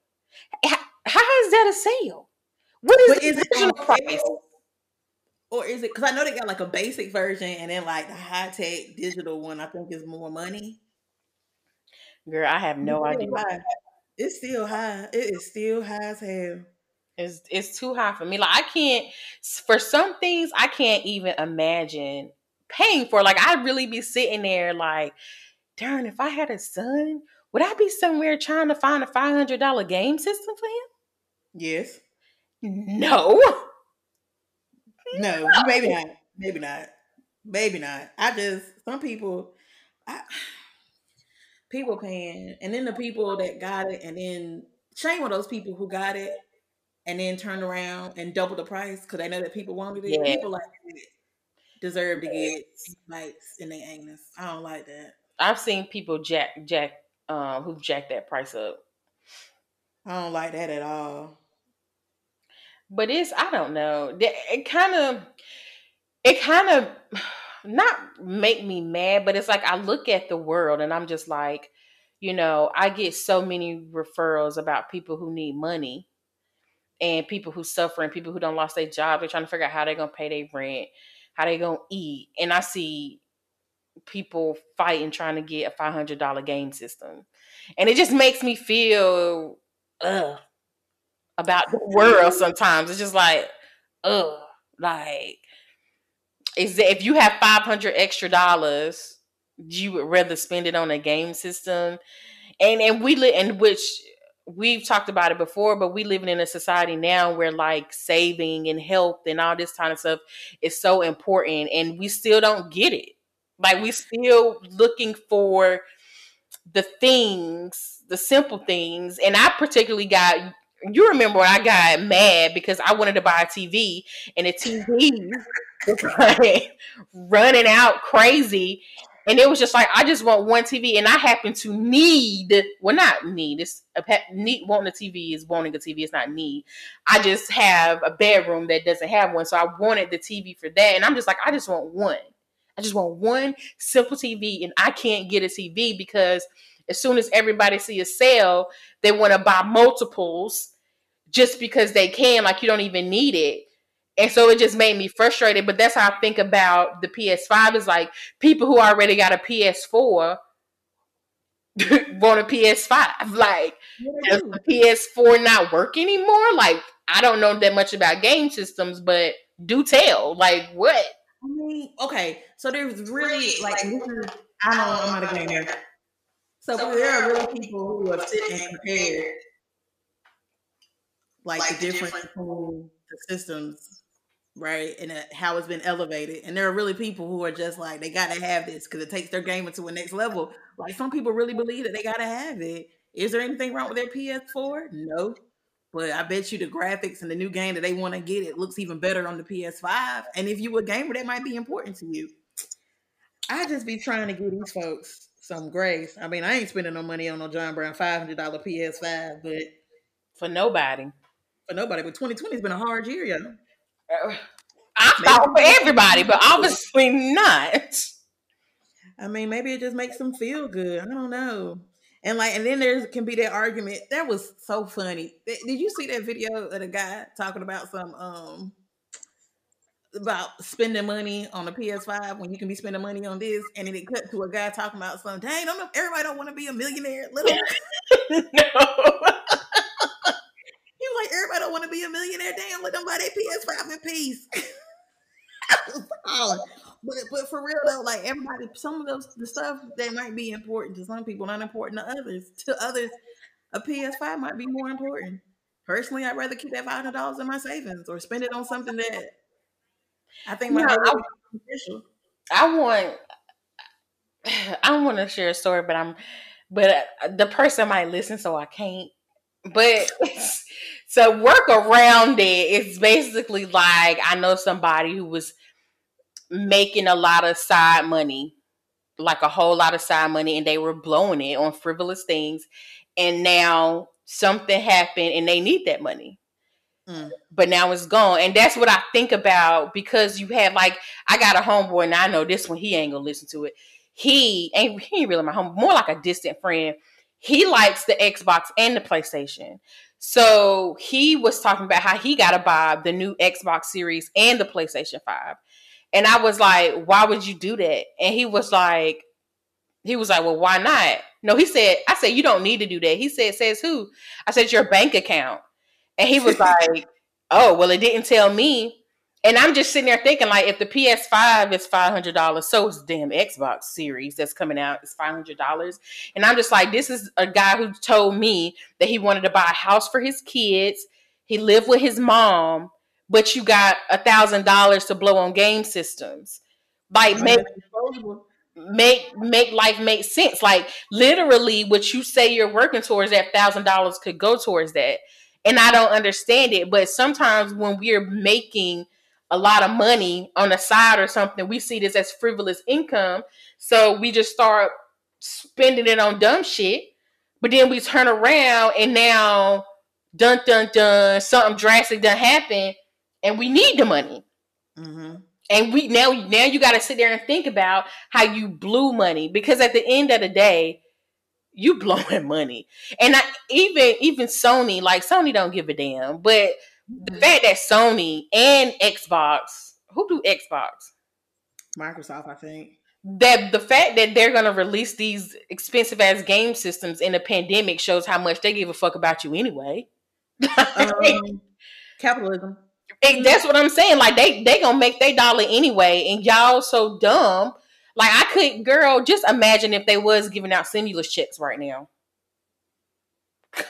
How, how is that a sale? What is, But is it on price? sale? Or is it because I know they got like a basic version and then like the high tech digital one I think is more money. Girl, I have no It's idea. high. It's still high. It is still high as hell. It's it's too high for me. Like I can't for some things I can't even imagine paying for. Like I'd really be sitting there like, darn, if I had a son, would I be somewhere trying to find a five hundred dollar game system for him? Yes. No. No, [LAUGHS] maybe not. Maybe not. Maybe not. I just some people I people paying and then the people that got it and then shame on those people who got it and then turned around and doubled the price because they know that people wanted it. Yeah. People like deserve to get lights in their anus. I don't like that. I've seen people jack jack um who jacked that price up. I don't like that at all. But it's I don't know. It kind of it kind of [SIGHS] not make me mad, but it's like I look at the world and I'm just like, you know, I get so many referrals about people who need money and people who suffer and people who don't lost their job. They're trying to figure out how they're gonna pay their rent, how they gonna eat, and I see people fighting trying to get a five hundred dollar game system, and it just makes me feel ugh about the world. Mm-hmm. Sometimes. It's just like ugh, like is that if you have five hundred extra dollars, you would rather spend it on a game system, and and we live in which we've talked about it before, but we living in a society now where like saving and health and all this kind of stuff is so important, and we still don't get it. Like we still looking for the things, the simple things, and I particularly got. You remember when I got mad because I wanted to buy a TV and the TV was like [LAUGHS] running out crazy. And it was just like I just want one TV, and I happen to need well, not need. It's a pet, need wanting a TV is wanting a TV. It's not need. I just have a bedroom that doesn't have one, so I wanted the TV for that. And I'm just like, I just want one. I just want one simple TV, and I can't get a TV because as soon as everybody see a sale, they want to buy multiples just because they can. Like you don't even need it. And so it just made me frustrated. But that's how I think about the PS5 is like people who already got a PS4 [LAUGHS] want a PS5. Like, does the PS4 not work anymore? Like, I don't know that much about game systems, but do tell. Like, what? I mean, okay, so there's really like this I don't I'm not a gamer. So there are really people who are sit and compared like the difference between the systems, right, and uh, how it's been elevated. And there are really people who are just like they gotta have this because it takes their game to a next level. Like some people really believe that they gotta have it. Is there anything wrong with their PS4? No. But I bet you the graphics and the new game that they want to get it looks even better on the PS5. And if you a gamer, that might be important to you. I just be trying to give these folks some grace. I mean, I ain't spending no money on no John Brown five hundred dollar PS5, but For nobody. for nobody. But 2020 has been a hard year, yo. I thought for everybody, but [LAUGHS] obviously not. I mean, maybe it just makes them feel good. I don't know. And like, and then there can be that argument. That was so funny. Did did you see that video of the guy talking about some um about spending money on a PS5 when you can be spending money on this? And then it cut to a guy talking about some. Dang, I don't know. Everybody don't want to be a millionaire. Little, [LAUGHS] no. Everybody don't want to be a millionaire. Damn, let them buy their PS5 in peace. [LAUGHS] I was hollering. But but for real though, like everybody, some of those the stuff that might be important to some people, not important to others. To others, a PS5 might be more important. Personally, I'd rather keep that five hundred dollars in my savings or spend it on something that I think might No, be I- beneficial. I want I want to share a story, but I'm, but uh, the person might listen, so I can't. But [LAUGHS] so work around it. It's basically like I know somebody who was making a lot of side money, like a whole lot of side money, and they were blowing it on frivolous things. And now something happened and they need that money. Mm. But now it's gone. And that's what I think about because you have like I got a homeboy and I know this one he ain't gonna listen to it. He ain't he ain't really my home, more like a distant friend. He likes the Xbox and the PlayStation. So he was talking about how he got to buy the new Xbox Series and the PlayStation 5. And I was like, why would you do that? And he was like, he was like, well, why not? No, he said, I said, you don't need to do that. He said, says who? I said, your bank account. And he was [LAUGHS] like, oh, well, it didn't tell me. And I'm just sitting there thinking, like, if the PS5 is $500, so is the damn Xbox series that's coming out is $500. And I'm just like, this is a guy who told me that he wanted to buy a house for his kids. He lived with his mom but you got a thousand dollars to blow on game systems. Like make make make life make sense. Like literally, what you say you're working towards, that thousand dollars could go towards that. And I don't understand it, but sometimes when we're making a lot of money on the side or something, we see this as frivolous income. So we just start spending it on dumb shit. But then we turn around and now dun dun dun something drastic done happen and we need the money. Mm-hmm. And we now now you got to sit there and think about how you blew money because at the end of the day, you [LAUGHS] blowing money. And I, even even Sony, like Sony don't give a damn. But the mm-hmm. fact that Sony and Xbox, who do Xbox? Microsoft, I think. That the fact that they're gonna release these expensive ass game systems in a pandemic shows how much they give a fuck about you anyway. [LAUGHS] um, capitalism that's what I'm saying. Like they they gonna make their dollar anyway, and y'all so dumb. Like I could, girl, just imagine if they was giving out stimulus checks right now. [LAUGHS]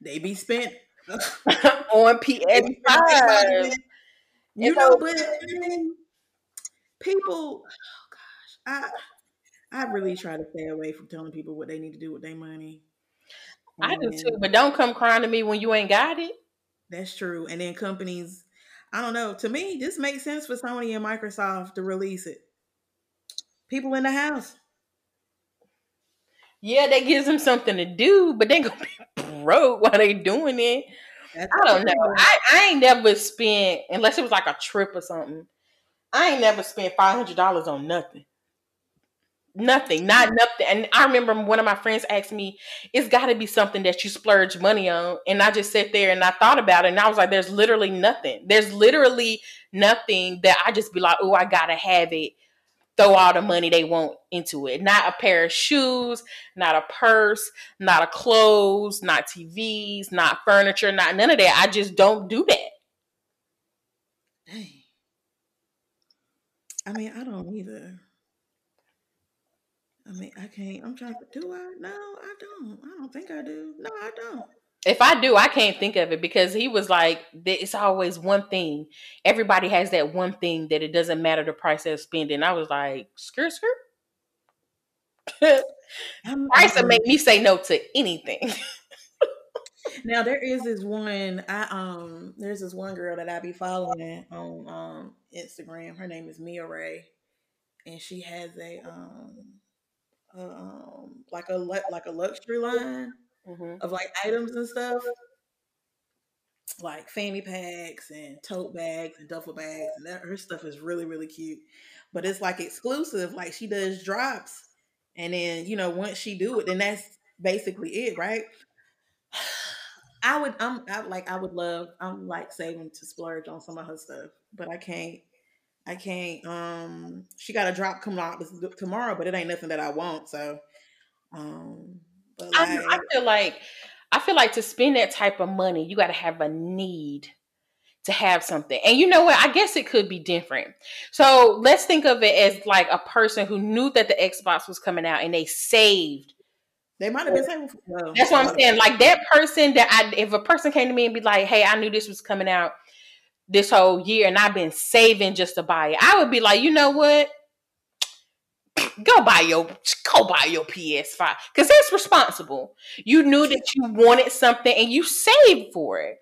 they be spent [LAUGHS] on PS5. You know, but people, oh gosh, I I really try to stay away from telling people what they need to do with their money. I do too, but don't come crying to me when you ain't got it. That's true. And then companies, I don't know. To me, this makes sense for Sony and Microsoft to release it. People in the house. Yeah, that gives them something to do, but they gonna be broke while they doing it. That's I don't know. I, I ain't never spent unless it was like a trip or something. I ain't never spent five hundred dollars on nothing. Nothing, not nothing. And I remember one of my friends asked me, "It's got to be something that you splurge money on." And I just sat there and I thought about it, and I was like, "There's literally nothing. There's literally nothing that I just be like, oh, I gotta have it." Throw all the money they want into it. Not a pair of shoes, not a purse, not a clothes, not TVs, not furniture, not none of that. I just don't do that. Dang. I mean, I don't either. I mean, I can't. I'm trying to. Do I? No, I don't. I don't think I do. No, I don't. If I do, I can't think of it because he was like, "It's always one thing. Everybody has that one thing that it doesn't matter the price they're spending." I was like, "Skirt, skirt." [LAUGHS] price will make me say no to anything. [LAUGHS] now there is this one. I um, there's this one girl that I be following on um Instagram. Her name is Mia Ray, and she has a um um, like a like a luxury line mm-hmm. of like items and stuff, like fanny packs and tote bags and duffel bags, and that, her stuff is really really cute. But it's like exclusive. Like she does drops, and then you know once she do it, then that's basically it, right? [SIGHS] I would, I'm I, like, I would love, I'm like saving to splurge on some of her stuff, but I can't I can't. Um, she got a drop coming out tomorrow, but it ain't nothing that I want. So, um, but like, I, I feel like I feel like to spend that type of money, you got to have a need to have something. And you know what? I guess it could be different. So let's think of it as like a person who knew that the Xbox was coming out and they saved. They might have been saving. Well, That's what I'm saying. Like that person that I, if a person came to me and be like, "Hey, I knew this was coming out this whole year and I've been saving just to buy it. I would be like, you know what? Go buy your go buy your PS5 because it's responsible. You knew that you wanted something and you saved for it.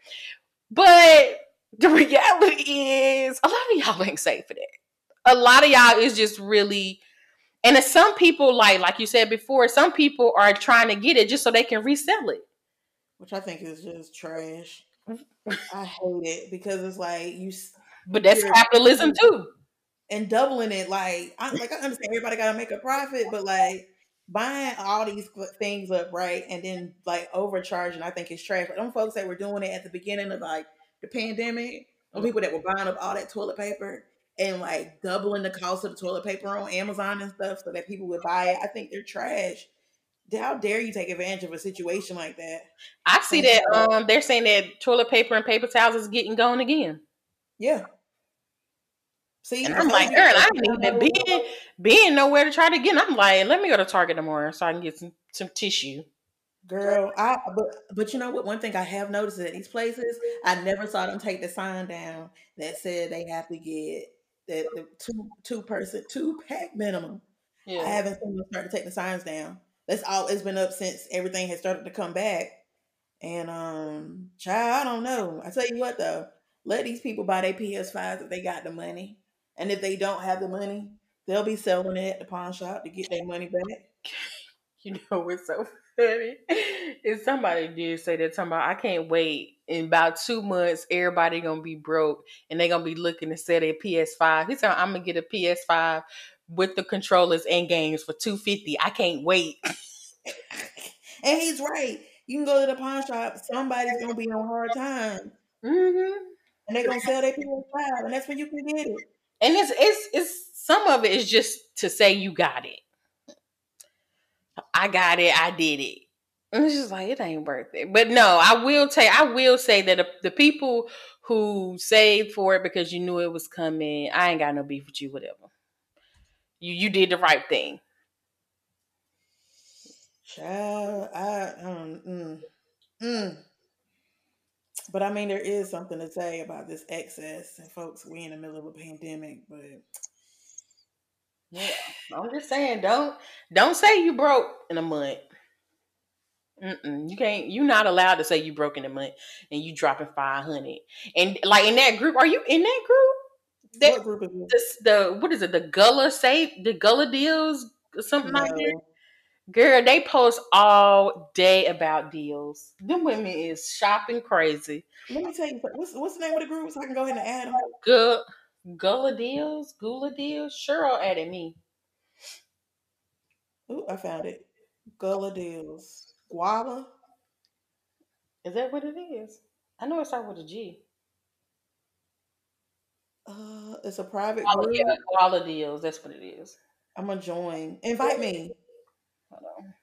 But the [LAUGHS] reality is, a lot of y'all ain't saved for that. A lot of y'all is just really, and some people like like you said before, some people are trying to get it just so they can resell it, which I think is just trash. I hate it because it's like you. But that's capitalism too and doubling it. Like, I like I understand everybody got to make a profit, but like buying all these things up, right, and then like overcharging, I think is trash. But them folks that were doing it at the beginning of like the pandemic, or people that were buying up all that toilet paper and like doubling the cost of the toilet paper on Amazon and stuff so that people would buy it, I think they're trash. How dare you take advantage of a situation like that? I see that um they're saying that toilet paper and paper towels is getting gone again. Yeah. See, and I'm like, girl, I need even being being nowhere to try to get. I'm like, let me go to Target tomorrow so I can get some some tissue. Girl, I but but you know what? One thing I have noticed at these places, I never saw them take the sign down that said they have to get the, the two two person two pack minimum. Yeah. I haven't seen them start to take the signs down. That's all it's been up since everything has started to come back. And um, child, I don't know. I tell you what though, let these people buy their PS5s if they got the money. And if they don't have the money, they'll be selling it at the pawn shop to get their money back. [LAUGHS] You know what's so funny? If somebody did say that talking about I can't wait in about two months everybody gonna be broke and they're gonna be looking to sell their PS5. He said I'm gonna get a PS5 with the controllers and games for 250. I can't wait. [LAUGHS] and he's right. You can go to the pawn shop, somebody's gonna be on hard time. Mm-hmm. And they're gonna sell their PS5, and that's where you can get it and it's it's it's some of it is just to say you got it. I got it. I did it. And it's just like it ain't worth it. But no, I will say I will say that the, the people who saved for it because you knew it was coming, I ain't got no beef with you. Whatever. You you did the right thing. Child, I um, mm, mm. But I mean, there is something to say about this excess, and folks, we in the middle of a pandemic. But yeah, I'm just saying, don't don't say you broke in a month. Mm-mm, you can't. You're not allowed to say you broke in a month and you dropping five hundred. And like in that group, are you in that group? That, what group is this? The what is it? The Gullah safe, the Gullah deals, something no. like that. Girl, they post all day about deals. Them women is shopping crazy. Let me tell you, what's what's the name of the group so I can go ahead and add them? Good. Gullah deals, Gula deals. Cheryl added me. Ooh, I found it. Gula deals. Guava. Is that what it is? I know it starts with a G. Uh, it's a private Guala, group. Yeah, Guala deals. That's what it is. I'm gonna join. Invite me. Hold on.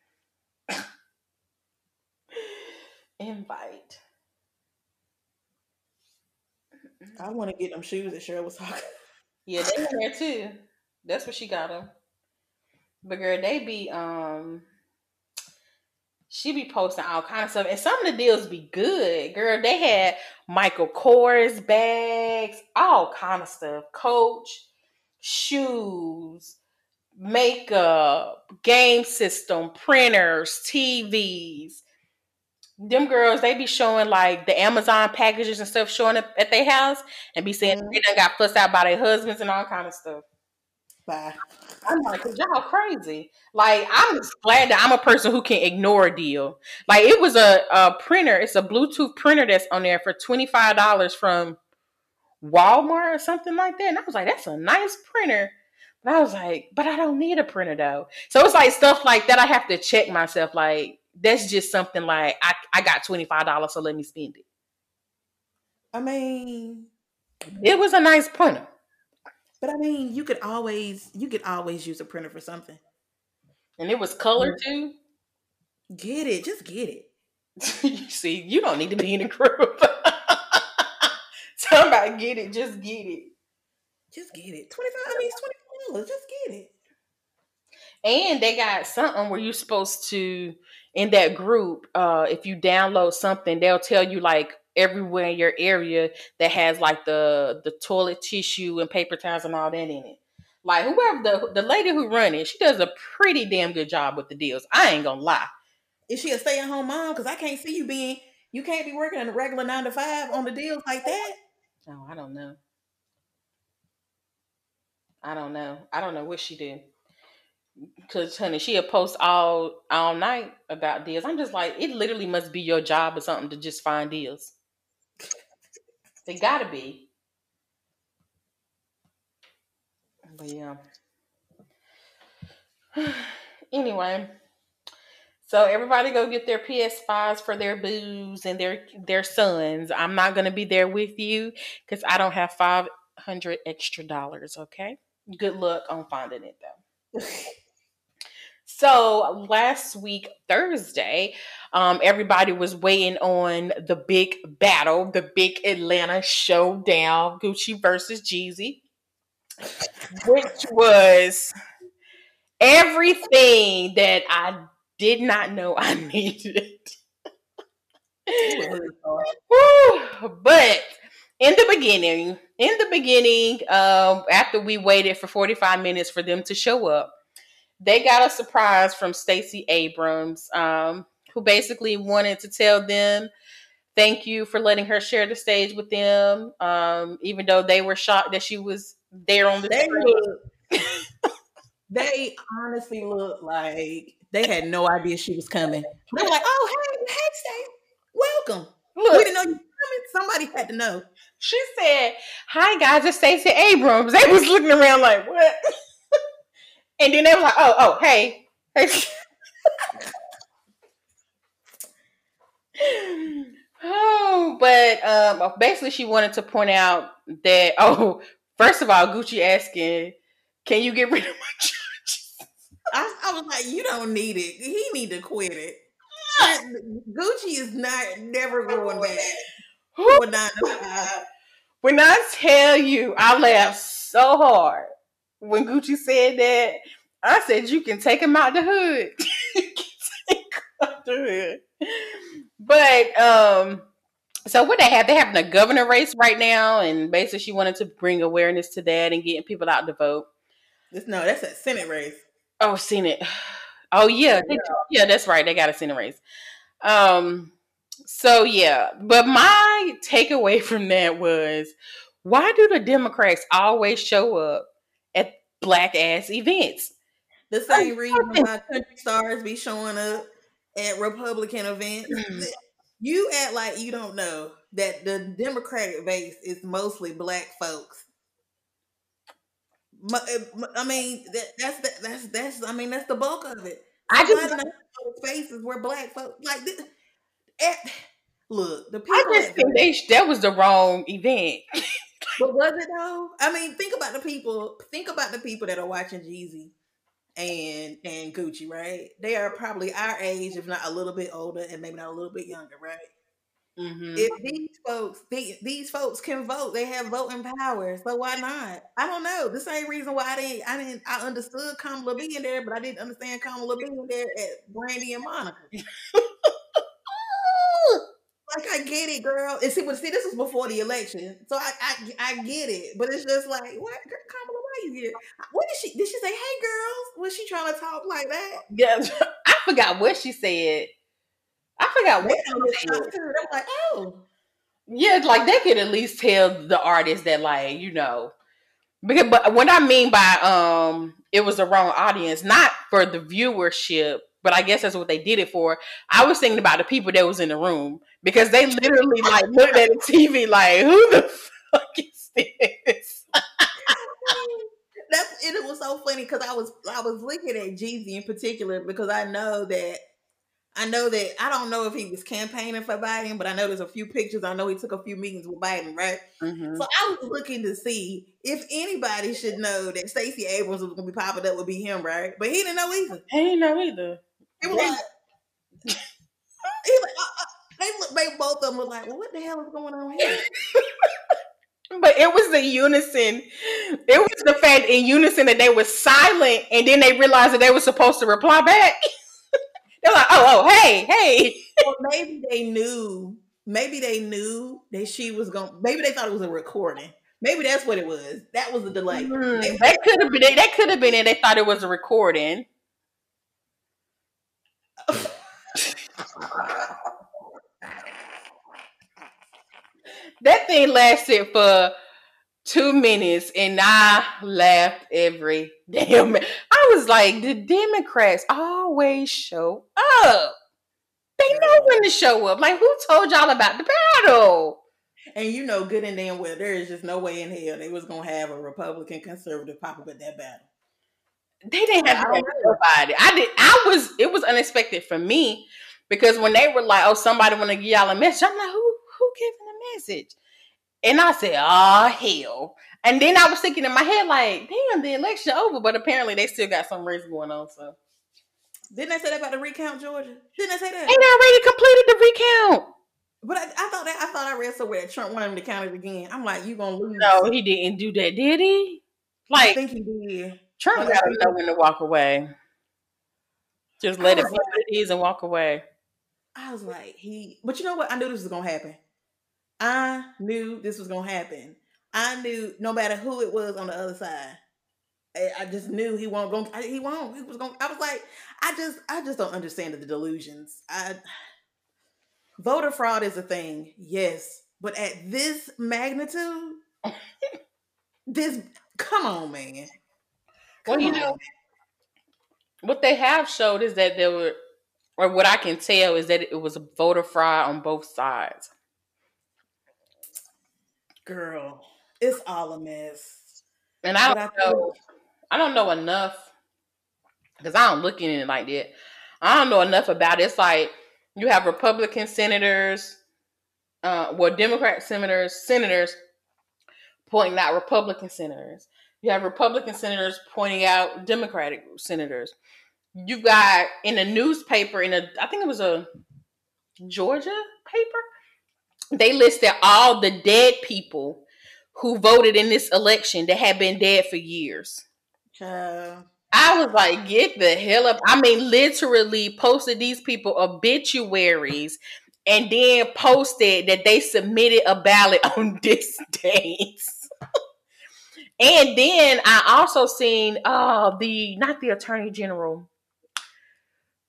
Invite. I want to get them shoes that Cheryl was talking. Yeah, they in there too. That's what she got them. But girl, they be um she be posting all kind of stuff, and some of the deals be good. Girl, they had Michael Kors bags, all kind of stuff, Coach shoes, makeup, game system, printers, TVs. Them girls, they be showing like the Amazon packages and stuff showing up at their house and be saying mm-hmm. they done got fussed out by their husbands and all kind of stuff. Bye. I'm like, y'all crazy. Like, I'm just glad that I'm a person who can ignore a deal. Like, it was a, a printer. It's a Bluetooth printer that's on there for twenty five dollars from Walmart or something like that. And I was like, that's a nice printer. But I was like, but I don't need a printer though. So it's like stuff like that. I have to check myself. Like that's just something like I, I got twenty five dollars, so let me spend it. I mean, it was a nice printer. But I mean, you could always you could always use a printer for something. And it was color too. Get it, just get it. you [LAUGHS] see, you don't need to be in a group. [LAUGHS] Somebody get it, just get it. Just get it. Twenty five. I mean, twenty dollars. Just get it. And they got something where you're supposed to in that group. Uh, if you download something, they'll tell you like everywhere in your area that has like the the toilet tissue and paper towels and all that in it. Like whoever the the lady who run it, she does a pretty damn good job with the deals. I ain't gonna lie. Is she a stay at home mom? Because I can't see you being. You can't be working in a regular nine to five on the deals like that. Oh, I don't know. I don't know. I don't know what she did. Cause honey, she'll post all all night about deals. I'm just like, it literally must be your job or something to just find deals. They gotta be. But yeah. [SIGHS] anyway, so everybody go get their PS5s for their boos and their their sons. I'm not gonna be there with you because I don't have five hundred extra dollars. Okay. Good luck on finding it though. [LAUGHS] so last week Thursday, um, everybody was waiting on the big battle, the big Atlanta showdown, Gucci versus Jeezy which was everything that I did not know I [LAUGHS] needed. but in the beginning, in the beginning, um, after we waited for 45 minutes for them to show up, they got a surprise from Stacey Abrams, um, who basically wanted to tell them thank you for letting her share the stage with them, um, even though they were shocked that she was there on the they, look, [LAUGHS] they honestly look like they had no idea she was coming. They were like, "Oh, hey, hey, Stacey, welcome. Look, we didn't know you were coming. Somebody had to know." She said, "Hi guys, it's Stacey Abrams." They was looking around like, "What?" [LAUGHS] and then they were like, "Oh, oh, hey, hey." oh, but um, basically, she wanted to point out that [LAUGHS] oh, First of all, Gucci asking, "Can you get rid of my charges?" I, I was like, "You don't need it. He need to quit it." Gucci is not never going back. When I tell you, I laughed so hard when Gucci said that. I said, "You can take him out the hood. [LAUGHS] take out the hood." But um, so what they have, they having a governor race right now, and basically she wanted to bring awareness to that and getting people out to vote. no, that's a Senate race. Oh, Senate. [SIGHS] Oh yeah, yeah, yeah, that's right. They got a Senate race. Um, so yeah, but my takeaway [LAUGHS] from that was, why do the Democrats always show up black ass events? The same reason why country stars be showing up at Republican events. Mm you act like you don't know that the Democratic base is mostly black folks. Eh, I mean, that, that's that's that's I mean that's the bulk of it. I just know faces were black folks. Like, this, at, eh, look, the people. I just think they, that was the wrong event. [LAUGHS] but was it though? I mean, think about the people. Think about the people that are watching Jeezy and and Gucci, right? They are probably our age, if not a little bit older, and maybe not a little bit younger, right? Mm-hmm. If these folks, they, these folks can vote, they have voting power. So why not? I don't know. The same reason why I didn't, I didn't, I understood Kamala being there, but I didn't understand Kamala being there at Brandy and Monica. [LAUGHS] like I get it, girl. And see, but see, this was before the election, so I, I, I get it. But it's just like, what, Kamala? Why you here? What did she? Did she say, "Hey, girls"? Was she trying to talk like that? Yeah, [LAUGHS] I forgot what she said. I forgot what she said. I'm like, oh, yeah, like they could at least tell the artist that, like, you know, because. But what I mean by um, it was the wrong audience, not for the viewership but I guess that's what they did it for. I was thinking about the people that was in the room because they literally like looked at the TV like, who the fuck is this? That's it was so funny because I was I was looking at Jeezy in particular because I know that I know that I don't know if he was campaigning for Biden, but I know there's a few pictures. I know he took a few meetings with Biden, right? Mm-hmm. So I was looking to see if anybody should know that Stacey Abrams was going to be popping up would be him, right? But he didn't know either. He didn't know either. [LAUGHS] He was like, he like, uh, uh, they they both of them were like, well, what the hell is going on here? [LAUGHS] but it was the unison. It was the fact in unison that they were silent, and then they realized that they were supposed to reply back. [LAUGHS] They're like, oh, oh, hey, hey. Well, maybe they knew. Maybe they knew that she was going. Maybe they thought it was a recording. Maybe that's what it was. That was the delay. Mm, that could have been. That could have been it. They thought it was a recording. That thing lasted for two minutes and I laughed every [LAUGHS] damn minute. I was like, the Democrats always show up. They know when to show up. Like, who told y'all about the battle? And you know good and damn well there is just no way in hell they was gonna have a Republican conservative pop up at that battle. They didn't have to nobody. I did I was it was unexpected for me because when they were like, oh, somebody wanna give y'all a message, I'm like, who who giving message? And I said, oh hell. And then I was thinking in my head, like, damn, the election over, but apparently they still got some race going on. So didn't they say that about the recount, Georgia? Didn't they say that? Ain't they already completed the recount. But I, I, thought that I thought I read somewhere that Trump wanted him to count it again. I'm like, you gonna lose? No, he didn't do that, did he? Like, I think he did. Trump got to know when to walk away. Just let it be what it is and walk away. I was like, he. But you know what? I knew this was gonna happen. I knew this was gonna happen. I knew no matter who it was on the other side. I just knew he won't go. He won't. He was going. I was like, I just, I just don't understand the delusions. I voter fraud is a thing, yes, but at this magnitude, [LAUGHS] this, come on, man. Come well, you on. know, what they have showed is that there were, or what I can tell is that it was a voter fraud on both sides. Girl, it's all a mess. And I don't I know. I don't know enough because I don't look in it like that. I don't know enough about it. It's like you have Republican senators, uh, well, Democrat senators, senators pointing out Republican senators. You have Republican senators pointing out Democratic senators. You got in a newspaper in a, I think it was a Georgia paper they listed all the dead people who voted in this election that had been dead for years. Uh, I was like, get the hell up. I mean, literally posted these people obituaries and then posted that they submitted a ballot [LAUGHS] on this date. and then I also seen uh the not the attorney general.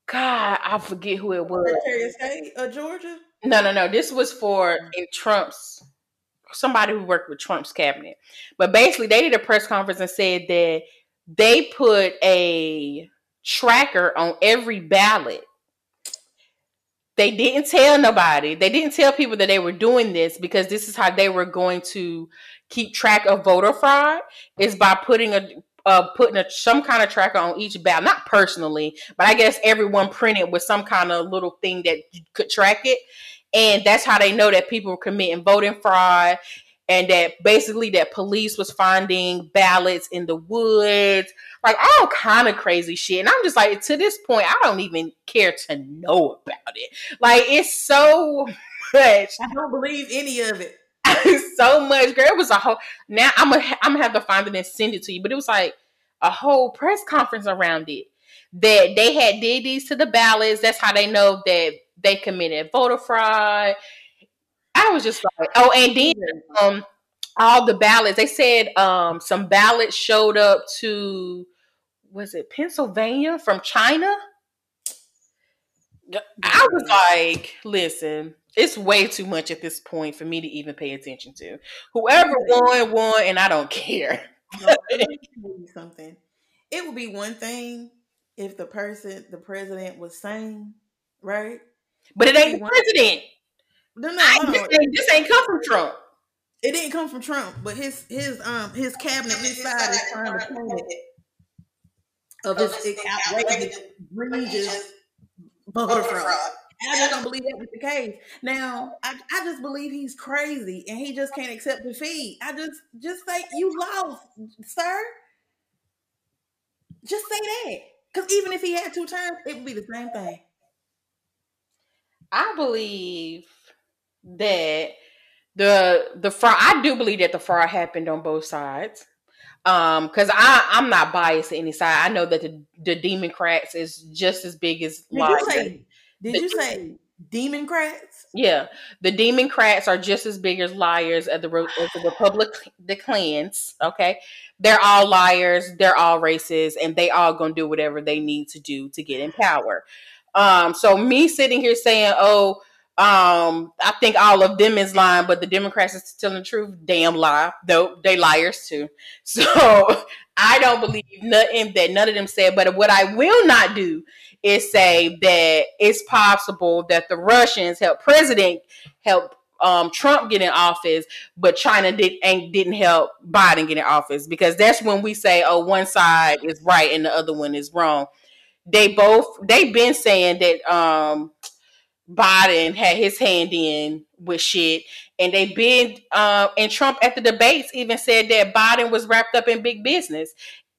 God, I forget who it was. Secretary of State of Georgia. No, no, no. This was for mm-hmm. in Trump's somebody who worked with Trump's cabinet. But basically, they did a press conference and said that they put a tracker on every ballot. They didn't tell nobody. They didn't tell people that they were doing this because this is how they were going to keep track of voter fraud is by putting a uh, putting a, some kind of tracker on each ballot. Not personally, but I guess everyone printed with some kind of little thing that could track it. And that's how they know that people were committing voting fraud and that basically that police was finding ballots in the woods, like all kind of crazy shit. And I'm just like, to this point, I don't even care to know about it. Like it's so [LAUGHS] much. I don't believe any of it. [LAUGHS] so much, girl. It was a whole. Now I'm gonna I'm gonna have to find it and send it to you. But it was like a whole press conference around it. That they had did these to the ballots. That's how they know that they committed voter fraud. I was just like, oh, and then um, all the ballots. They said um, some ballots showed up to was it Pennsylvania from China. I was like, listen, it's way too much at this point for me to even pay attention to. Whoever won, won, and I don't [LAUGHS] care. something. It would be one thing if the person, the president, was sane, right? But it ain't the president. No, no, I, this, ain't, this ain't come from Trump. It didn't come from Trump, but his his um his cabinet, his side is trying to point it of his outrageous, egregious voter fraud. I just don't believe that was the case. Now, I, I just believe he's crazy and he just can't accept defeat. I just just say you lost, sir. Just say that. Because even if he had two terms, it would be the same thing. I believe that the the fraud. I do believe that the fraud happened on both sides. Um, because I I'm not biased to any side. I know that the the Democrats is just as big as. Did you say? Did you say [LAUGHS] Democrats. Yeah, the Democrats are just as big as liars as the as the Republic the clans. Okay, they're all liars. They're all racist, and they all gonna do whatever they need to do to get in power. Um, so me sitting here saying, "Oh, um, I think all of them is lying, but the Democrats is telling the truth. Damn lie. Though they liars too. [LAUGHS] So I don't believe nothing that none of them said. But what I will not do is say that it's possible that the Russians helped President help um, Trump get in office, but China did and didn't help Biden get in office because that's when we say, oh, one side is right and the other one is wrong. They both they've been saying that um Biden had his hand in with shit, and they've been uh, and Trump at the debates even said that Biden was wrapped up in big business,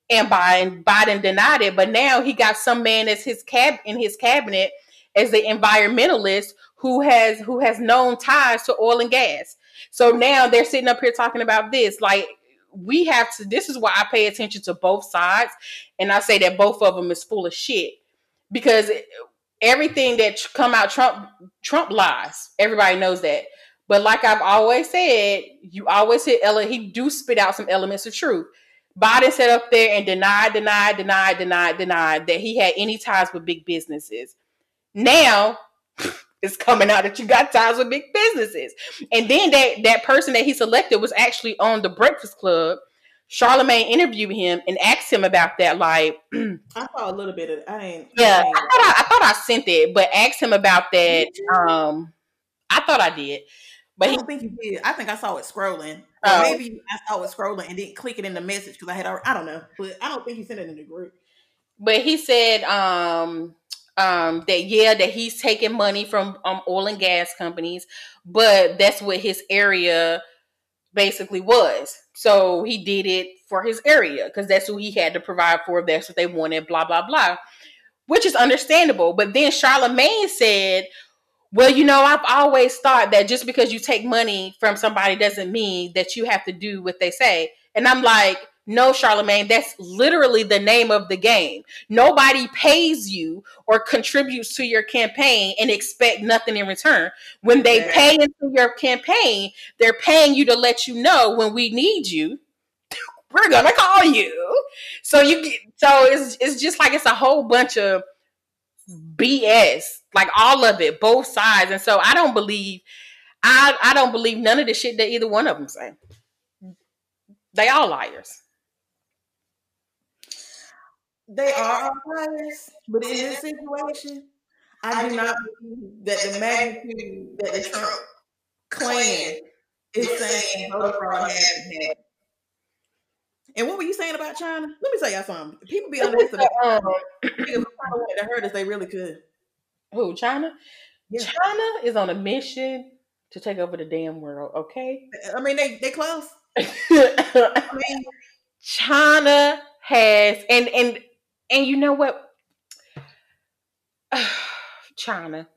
and Biden Biden denied it. But now he got some man as his cab in his cabinet as the environmentalist who has who has known ties to oil and gas. So now they're sitting up here talking about this like we have to this is why I pay attention to both sides and I say that both of them is full of shit because everything that come out Trump Trump lies. Everybody knows that. But like I've always said, you always hit Ella. He do spit out some elements of truth. Biden sat up there and denied, denied, denied, denied, denied that he had any ties with big businesses. Now [LAUGHS] it's coming out that you got ties with big businesses. And then that that person that he selected was actually on the Breakfast Club Charlemagne interviewed him and asked him about that. Like, [CLEARS THROAT] I saw a little bit of. I ain't. Yeah, I, ain't I thought I, I, thought I sent it, but asked him about that. Um, I thought I did, but I don't he, think you did. I think I saw it scrolling. Oh. maybe I saw it scrolling and didn't click it in the message because I had. I don't know, but I don't think he sent it in the group. But he said, um, um, that yeah, that he's taking money from um, oil and gas companies, but that's what his area basically was. So he did it for his area because that's who he had to provide for. That's what they wanted, blah, blah, blah, which is understandable. But then Charlemagne said, well, you know, I've always thought that just because you take money from somebody doesn't mean that you have to do what they say. And I'm like, no, Charlemagne, that's literally the name of the game. Nobody pays you or contributes to your campaign and expect nothing in return. When they yeah. pay into your campaign, they're paying you to let you know when we need you. [LAUGHS] We're gonna call you. So you so it's it's just like it's a whole bunch of BS, like all of it, both sides. And so I don't believe I I don't believe none of the shit that either one of them say. They all liars. They are liars, but in this situation, I do not believe that the magnitude that the Trump clan is saying voter fraud happened. And what were you saying about China? Let me tell y'all something. People be underestimating. Um, wanted to hurt us, they really could. Who? China? Yeah. China is on a mission to take over the damn world. Okay. I mean, they they close. [LAUGHS] I mean, China has and and and you know what? [SIGHS] China.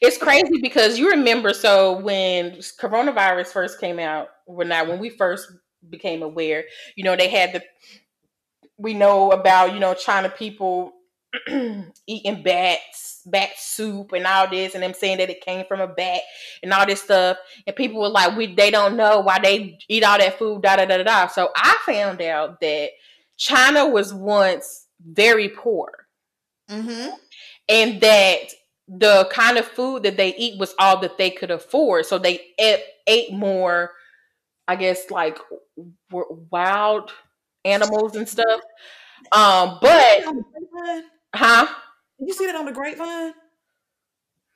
It's crazy because you remember so when coronavirus first came out, when I when we first became aware, you know, they had the we know about, you know, China people [CLEARS THROAT] eating bats, bat soup and all this, and them saying that it came from a bat and all this stuff. And people were like, we they don't know why they eat all that food, da da da da. So I found out that China was once very poor. Mm-hmm. And that the kind of food that they eat was all that they could afford. So they ate, ate more, I guess, like wild animals and stuff. Um, but, huh? Did you see that on the grapevine?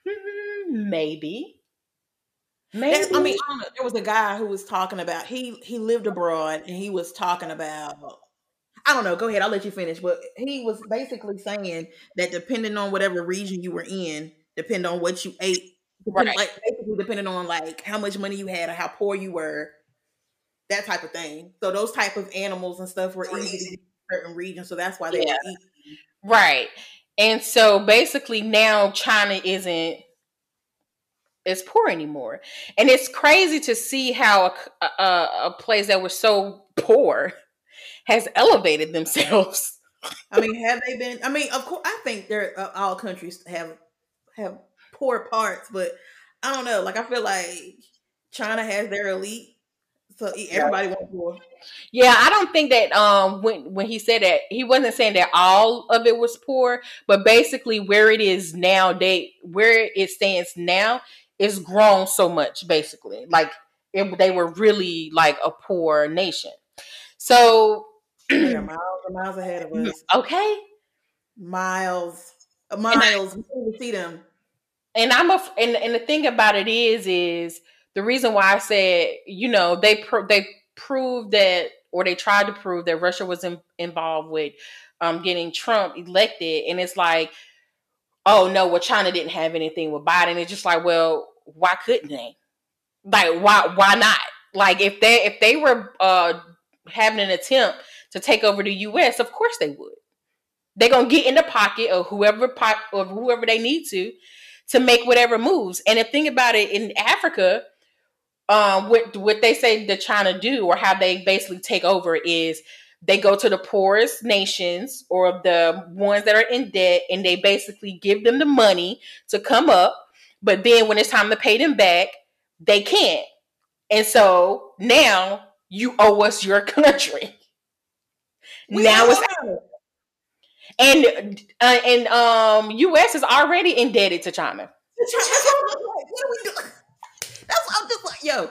Hmm, maybe. Maybe. I mean, I there was a guy who was talking about he he lived abroad and he was talking about I don't know. Go ahead. I'll let you finish. But he was basically saying that depending on whatever region you were in, depend on what you ate, right. like basically depending on like how much money you had or how poor you were, that type of thing. So those type of animals and stuff were easy to in certain regions. So that's why they yeah. were eating. Right. And so basically now China isn't as poor anymore. And it's crazy to see how a, a, a place that was so poor has elevated themselves. I mean, have they been? I mean, of course, I think there uh, all countries have have poor parts, but I don't know. Like I feel like China has their elite, so everybody wants war. Yeah, I don't think that um when when he said that he wasn't saying that all of it was poor, but basically where it is now, they where it stands now is grown so much. Basically, like it, they were really like a poor nation. So they're [CLEARS THROAT] miles and miles ahead of us. Okay, miles, miles. we see them. And I'm a and and the thing about it is is the reason why I said you know they they proved that or they tried to prove that Russia was in, involved with um, getting Trump elected, and it's like, oh no, well China didn't have anything with Biden. It's just like, well, why couldn't they? Like, why why not? Like, if they if they were uh, having an attempt to take over the U.S., of course they would. They're gonna get in the pocket of whoever po- of whoever they need to to make whatever moves. And the thing about it in Africa, um, what what they say they're trying to do or how they basically take over is they go to the poorest nations or the ones that are in debt and they basically give them the money to come up. But then when it's time to pay them back they can't. And so now you owe us your [LAUGHS] country. We now it's and uh, and um us is already indebted to china that's I'm just like, yo,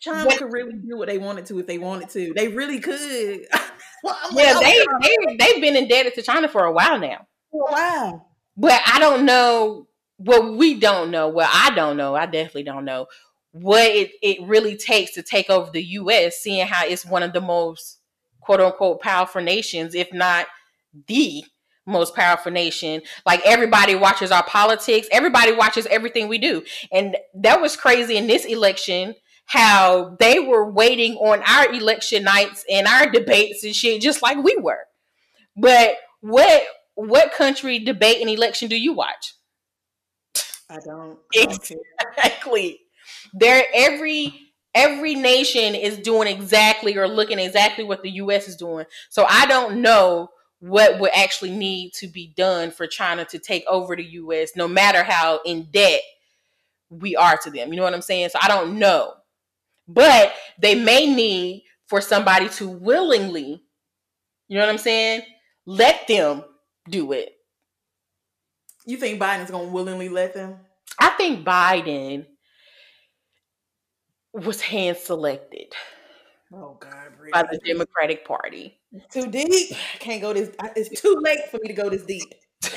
China could really do what they wanted to if they wanted to. They really could. [LAUGHS] well, yeah, like, they, oh, they they've been indebted to China for a while now. For a while. But I don't know. Well, we don't know. Well, I don't know. I definitely don't know what it, it really takes to take over the U.S. Seeing how it's one of the most quote unquote powerful nations, if not the most powerful nation. Like everybody watches our politics, everybody watches everything we do. And that was crazy in this election how they were waiting on our election nights and our debates and shit just like we were. But what what country debate and election do you watch? I don't. Exactly. There every every nation is doing exactly or looking exactly what the US is doing. So I don't know what would actually need to be done for China to take over the US, no matter how in debt we are to them. You know what I'm saying? So I don't know. But they may need for somebody to willingly, you know what I'm saying? Let them do it. You think Biden's going to willingly let them? I think Biden was hand selected. Oh God, by the Democratic Party. Too deep. I can't go this. It's too late for me to go this deep. [LAUGHS]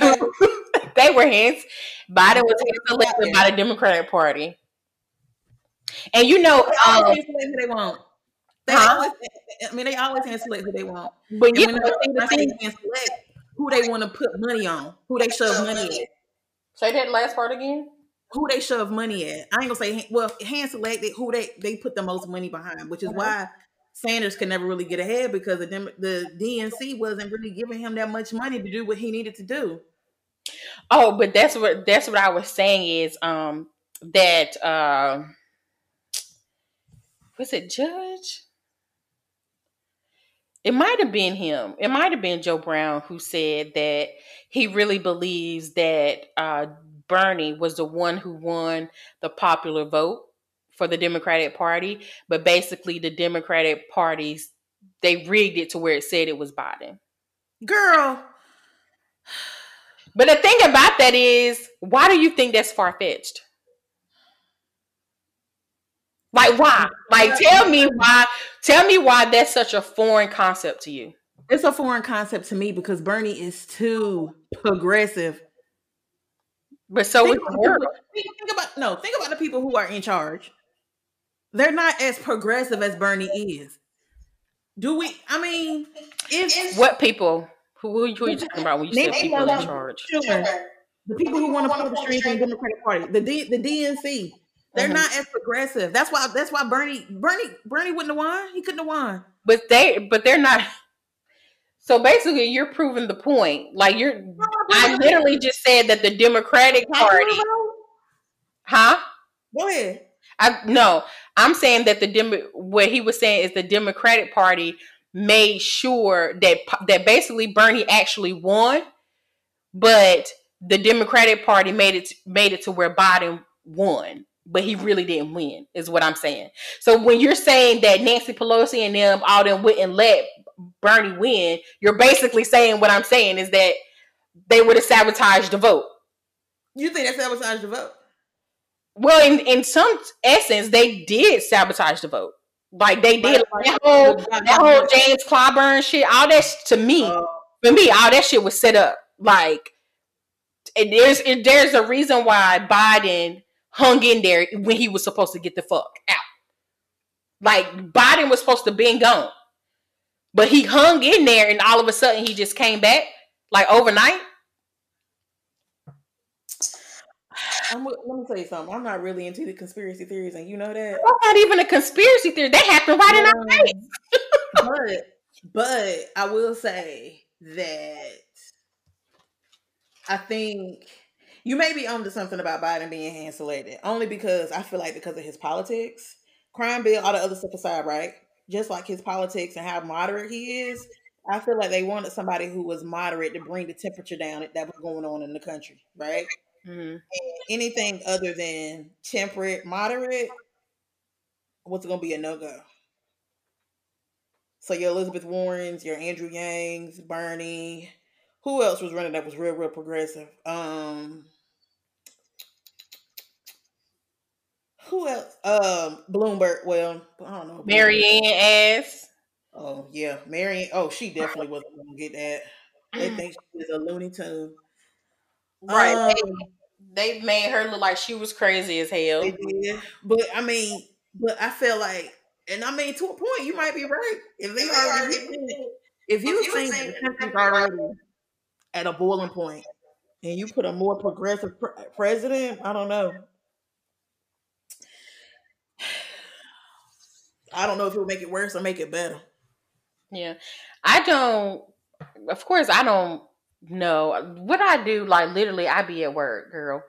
they were hands. [LAUGHS] Biden was hand selected by the Democratic Party. And you know, they always um, who they want. They huh? always, I mean, they always hand select who they want. But you know, the thing, hand select who they want to put money on, who they shove money at. Say that last part again who they shove money at. I ain't gonna say well hand selected who they they put the most money behind, which is why Sanders could never really get ahead because the the DNC wasn't really giving him that much money to do what he needed to do. Oh, but that's what that's what I was saying is um that uh was it Judge? It might have been him. It might have been Joe Brown who said that he really believes that uh Bernie was the one who won the popular vote for the Democratic Party, but basically the Democratic parties they rigged it to where it said it was Biden. Girl. But the thing about that is, why do you think that's far fetched? Like why? Like tell me why. Tell me why that's such a foreign concept to you. It's a foreign concept to me because Bernie is too progressive but so think, about, think, think about no, think about the people who are in charge. They're not as progressive as Bernie is. Do we? I mean, if what people? Who, who are you talking about when you say people in charge? Sure. The people who want to pull the strings in the Democratic Party, the D, the DNC, they're mm-hmm. not as progressive. That's why. That's why Bernie, Bernie, Bernie wouldn't have won. He couldn't have won. But they, but they're not. So basically, you're proving the point. Like you're, I literally just said that the Democratic Party, huh? Go ahead. I no, I'm saying that the Demo, what he was saying is the Democratic Party made sure that that basically Bernie actually won, but the Democratic Party made it made it to where Biden won, but he really didn't win, is what I'm saying. So when you're saying that Nancy Pelosi and them all them wouldn't let Bernie win, you're basically saying what I'm saying is that they would have sabotaged the vote. You think they sabotaged the vote? Well, in, in some essence, they did sabotage the vote. Like they did like, that whole that whole James Clyburn shit. All that to me, uh, for me, all that shit was set up. Like and there's and there's a reason why Biden hung in there when he was supposed to get the fuck out. Like Biden was supposed to be gone, but he hung in there, and all of a sudden he just came back like overnight. I'm, let me tell you something. I'm not really into the conspiracy theories, and you know that. That's not even a conspiracy theory. That happened right in our um, face. but, but I will say that I think you may be onto something about Biden being hand selected, only because I feel like because of his politics, crime bill, all the other stuff aside, right? Just like his politics and how moderate he is, I feel like they wanted somebody who was moderate to bring the temperature down that was going on in the country, right? Mm-hmm. anything other than temperate, moderate, what's going to be a no go? So your Elizabeth Warrens, your Andrew Yangs, Bernie, who else was running that was real, real progressive? Um, who else? Um, Bloomberg. Well, I don't know. Marianne S. Oh yeah, Marianne. Oh, she definitely wasn't gonna get that. They think she is a Looney Tune. Right. Um, they, they, made her look like she was crazy as hell. They did. But I mean, but I feel like, and I mean, to a point, you might be right. If they already, if you think the country's already at a boiling point and you put a more progressive pre- president, I don't know. I don't know if it will make it worse or make it better. Yeah. I don't of course I don't know. What I do, like literally I be at work, girl.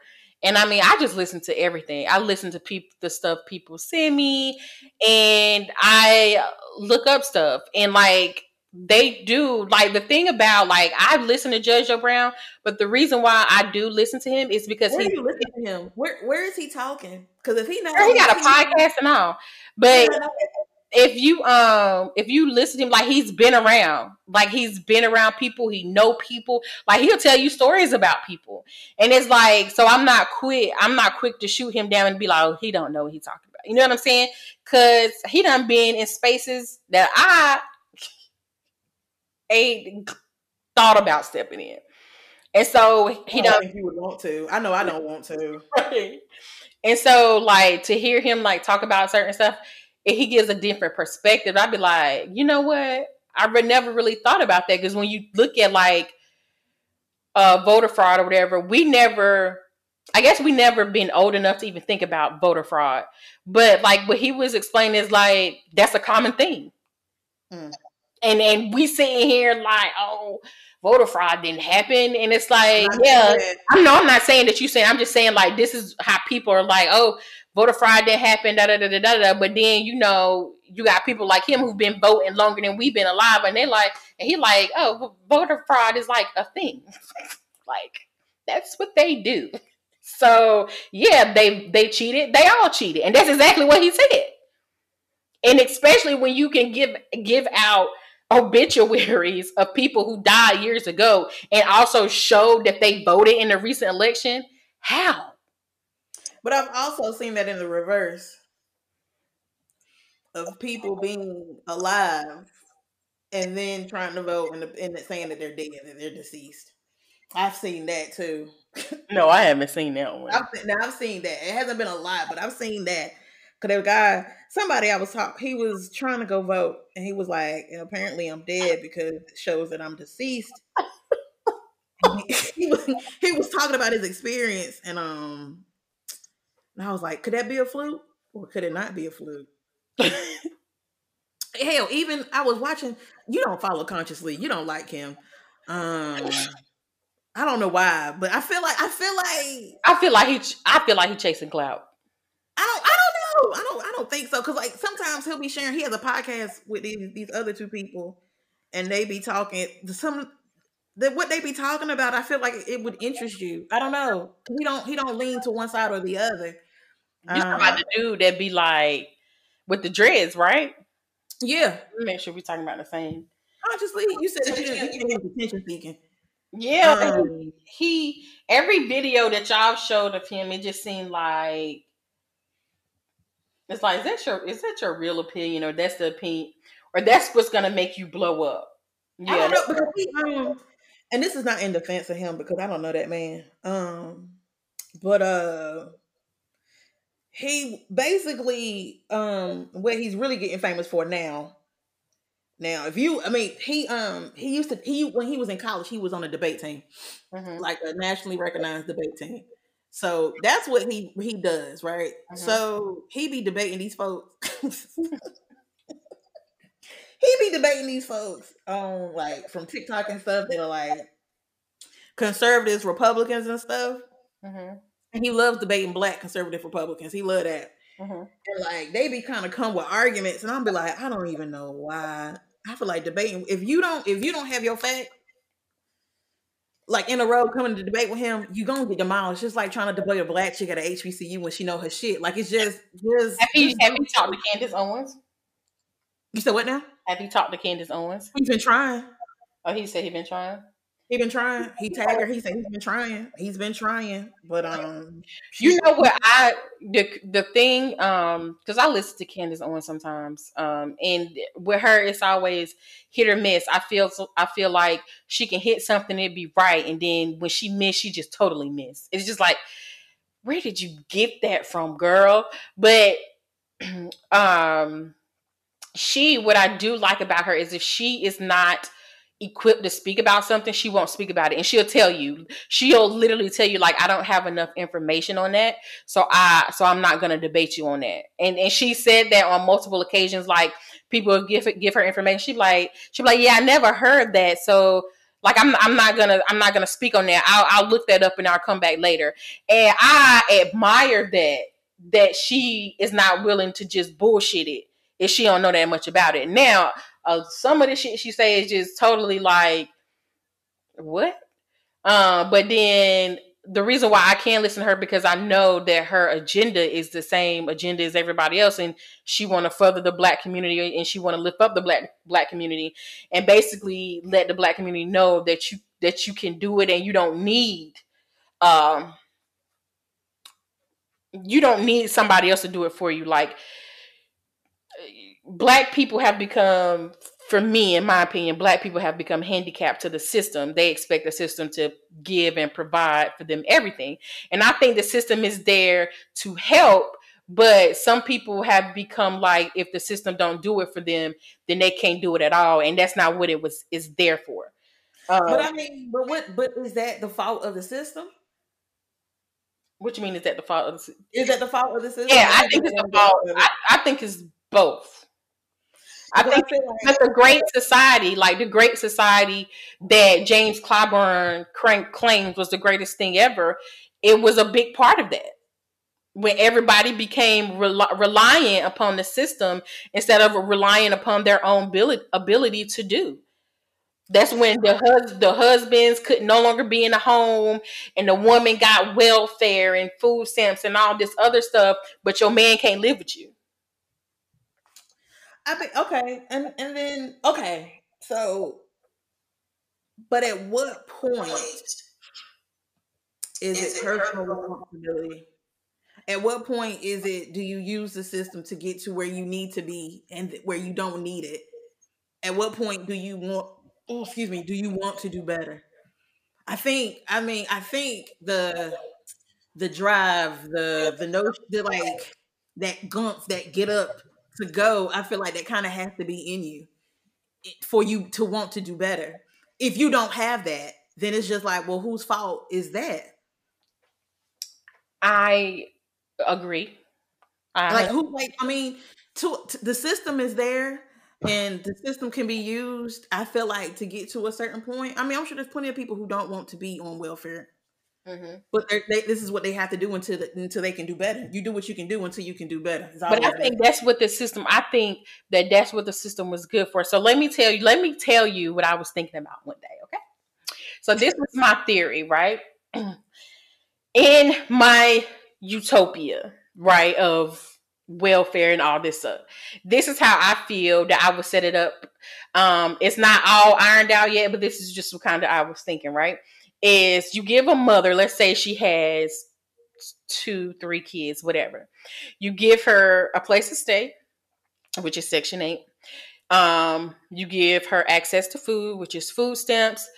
And I mean, I just listen to everything. I listen to people, the stuff people send me, and I look up stuff. And like, they do like the thing about like I listen to Judge Joe Brown, but the reason why I do listen to him is because where he you listen to him. Where where is he talking? Because if he knows he got a podcast and all, but if you um if you listen to him like he's been around like he's been around people he know people like he'll tell you stories about people and it's like so i'm not quick i'm not quick to shoot him down and be like oh he don't know what he's talking about you know what i'm saying because he done been in spaces that i ain't thought about stepping in. And so he don't he would want to. I know I don't want to. [LAUGHS] Right. And so like to hear him like talk about certain stuff, he gives a different perspective. I'd be like, you know what? I re- never really thought about that because when you look at like uh voter fraud or whatever, we never I guess we never been old enough to even think about voter fraud. But like what he was explaining is like that's a common thing. Mm and and we sitting here like, oh, voter fraud didn't happen, and it's like, yeah, I know I'm not saying that you saying, I'm just saying like this is how people are like, oh, voter fraud didn't happen, da da da da da. But then you know you got people like him who've been voting longer than we've been alive, and they're like, and he like, oh, voter fraud is like a thing, [LAUGHS] like that's what they do. So yeah, they they cheated. They all cheated, and that's exactly what he said. And especially when you can give give out obituaries of people who died years ago and also showed that they voted in the recent election? How? But I've also seen that in the reverse of people being alive and then trying to vote and, and saying that they're dead, that they're deceased. I've seen that too. no, I haven't seen that one. I've, now I've seen that. It hasn't been a lot, but I've seen that Cause there was a guy, somebody I was talking, he was trying to go vote, and he was like, apparently I'm dead because it shows that I'm deceased. he, [LAUGHS] he, was, he was talking about his experience, and um, and I was like, could that be a fluke, or could it not be a fluke? [LAUGHS] Hell, even I was watching. You don't follow consciously. You don't like him. Um, I don't know why, but I feel like I feel like I feel like he. I feel like he chasing clout. I don't. I don't know. I don't. I don't think so. Because like sometimes he'll be sharing. He has a podcast with these these other two people, and they be talking. Some that what they be talking about, I feel like it would interest you. I don't know. He don't he don't lean to one side or the other. You um, about the dude that be like with the dreads, right? Yeah. Make sure we're talking about the same. Consciously, you said that you didn't attention seeking. Yeah, um, he every video that y'all showed of him, it just seemed like it's like is that your is that your real opinion or that's the opinion or that's what's gonna make you blow up? Yeah, I don't know, he, um, and this is not in defense of him because I don't know that man. Um, but uh, he basically um, what he's really getting famous for now. Now, if you, I mean, he um he used to he when he was in college, he was on a debate team, mm-hmm. like a nationally recognized debate team. So that's what he he does, right? Mm-hmm. So he be debating these folks. [LAUGHS] he be debating these folks on like from TikTok and stuff that are like conservatives, Republicans, and stuff. Mm-hmm. And he loves debating black conservative Republicans. He love that. Mm-hmm. And like they be kind of come with arguments, and I'll be like, I don't even know why. I feel like debating. If you don't, if you don't have your fact, like in a row coming to debate with him, you gonna get demolished. Just like trying to debate a black chick at a HBCU when she know her shit. Like it's just, just. Have you, have you talked to Candace Owens? You said what now? Have you talked to Candace Owens? He's been trying. Oh, he said he been trying. He been trying. He tagged her. He said he's been trying. He's been trying. But um, you know what I the the thing um because I listen to Candace Owens sometimes um and with her it's always hit or miss. I feel so I feel like she can hit something and be right, and then when she miss, she just totally miss. It's just like where did you get that from, girl? But [CLEARS THROAT] um she what I do like about her is if she is not equipped to speak about something, she won't speak about it. And she'll tell you, she'll literally tell you, like, I don't have enough information on that. So I so I'm not gonna debate you on that. And and she said that on multiple occasions, like people give give her information. She like, she like, Yeah, I never heard that. So like I'm I'm not gonna I'm not gonna speak on that. I'll I'll look that up and I'll come back later. And I admire that that she is not willing to just bullshit it if she don't know that much about it. Now, uh, some of the shit she say is just totally like, what? Uh, but then the reason why I can't listen to her because I know that her agenda is the same agenda as everybody else, and she want to further the black community and she want to lift up the black black community, and basically let the black community know that you that you can do it and you don't need um you don't need somebody else to do it for you. Like black people have become for me in my opinion black people have become handicapped to the system they expect the system to give and provide for them everything and i think the system is there to help but some people have become like if the system don't do it for them then they can't do it at all and that's not what it was is there for uh, but i mean but what but is that the fault of the system what you mean is that the fault of the system? Is that the fault of the system? Yeah, I think it's the fault. I, I think it's both. I think that the Great Society, like the Great Society that James Clyburn claims was the greatest thing ever, it was a big part of that. When everybody became rel- reliant upon the system instead of relying upon their own ability, ability to do. That's when the hus- the husbands could no longer be in the home, and the woman got welfare and food stamps and all this other stuff, but your man can't live with you. I mean, okay, and and then okay, so, but at what point is, is it personal responsibility? At what point is it? Do you use the system to get to where you need to be and where you don't need it? At what point do you want? Oh, excuse me. Do you want to do better? I think. I mean, I think the the drive, the the notion, the like that gump, that get up to go, I feel like that kind of has to be in you for you to want to do better. If you don't have that, then it's just like, well, whose fault is that? I agree. I like who like I mean, to, to, the system is there and the system can be used. I feel like to get to a certain point. I mean, I'm sure there's plenty of people who don't want to be on welfare Mm-hmm. But they, this is what they have to do until the, until they can do better. You do what you can do until you can do better. But I think that's what the system. I think that that's what the system was good for. So let me tell you. Let me tell you what I was thinking about one day. Okay. So this was my theory, right? [CLEARS THROAT] In my utopia, right, of welfare and all this stuff. This is how I feel that I would set it up. Um, it's not all ironed out yet, but this is just what kind of I was thinking, right? Is you give a mother, let's say she has two, three kids, whatever. You give her a place to stay, which is Section 8. Um, you give her access to food, which is food stamps.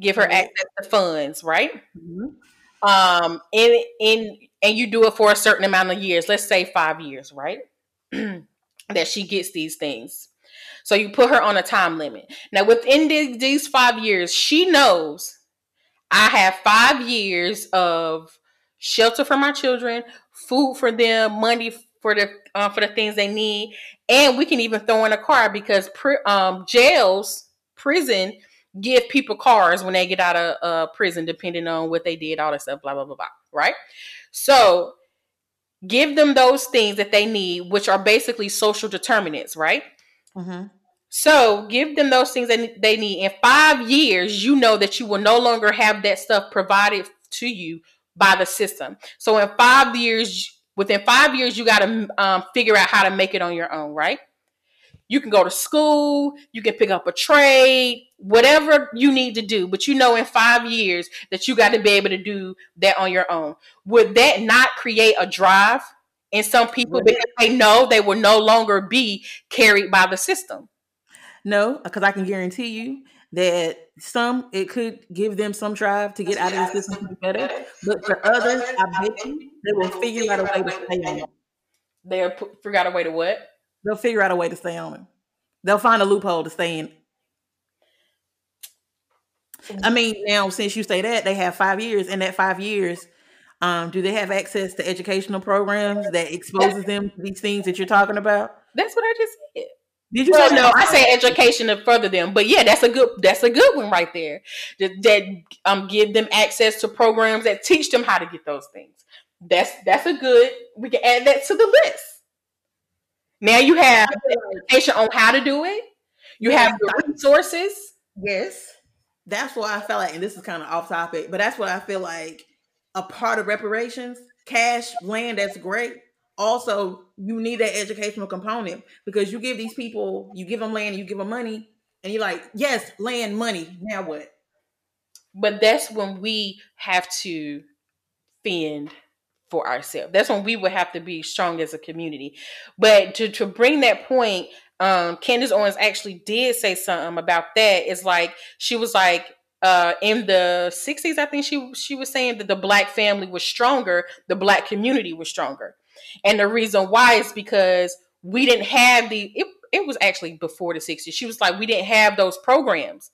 Give her mm-hmm. access to funds, right? Mm-hmm. Um, and in and you do it for a certain amount of years. Let's say five years, right? [CLEARS THROAT] that she gets these things. So you put her on a time limit. Now, within the, these five years, she knows I have five years of shelter for my children, food for them, money for the uh, for the things they need, and we can even throw in a car because um, jails, prison give people cars when they get out of uh, prison, depending on what they did, all that stuff, blah blah blah blah. Right? So give them those things that they need, which are basically social determinants, right? Mm-hmm. So give them those things that they need. In five years, you know that you will no longer have that stuff provided to you by the system. So in five years, within five years, you got to um, figure out how to make it on your own, right? You can go to school, you can pick up a trade, whatever you need to do, but you know in five years that you got to be able to do that on your own. Would that not create a drive in some people because they know they will no longer be carried by the system? No, because I can guarantee you that some it could give them some drive to get out of the system better, but for others, I bet you they will figure out a way to stay on it. They'll figure out a way to what? They'll figure out a way to stay on it. They'll find a loophole to stay in. I mean, now since you say that, they have five years. In that five years, um, do they have access to educational programs that exposes them to these things that you're talking about? That's what I just said. Did you well, say no? I say education to further them, but yeah, that's a good that's a good one right there. That, that um give them access to programs that teach them how to get those things. That's that's a good. We can add that to the list. Now you have education on how to do it. You have the resources. Yes, that's what I felt like, and this is kind of off topic, but that's what I feel like. A part of reparations, cash, land, that's great also you need that educational component because you give these people, you give them land, you give them money, and you're like, yes, land, money. Now what? But that's when we have to fend for ourselves. That's when we would have to be strong as a community. But to to bring that point, um, Candace Owens actually did say something about that. It's like she was like, uh, in the 60s, I think she she was saying that the black family was stronger, the black community was stronger. And the reason why is because we didn't have the it, it was actually before the 60s. She was like, we didn't have those programs.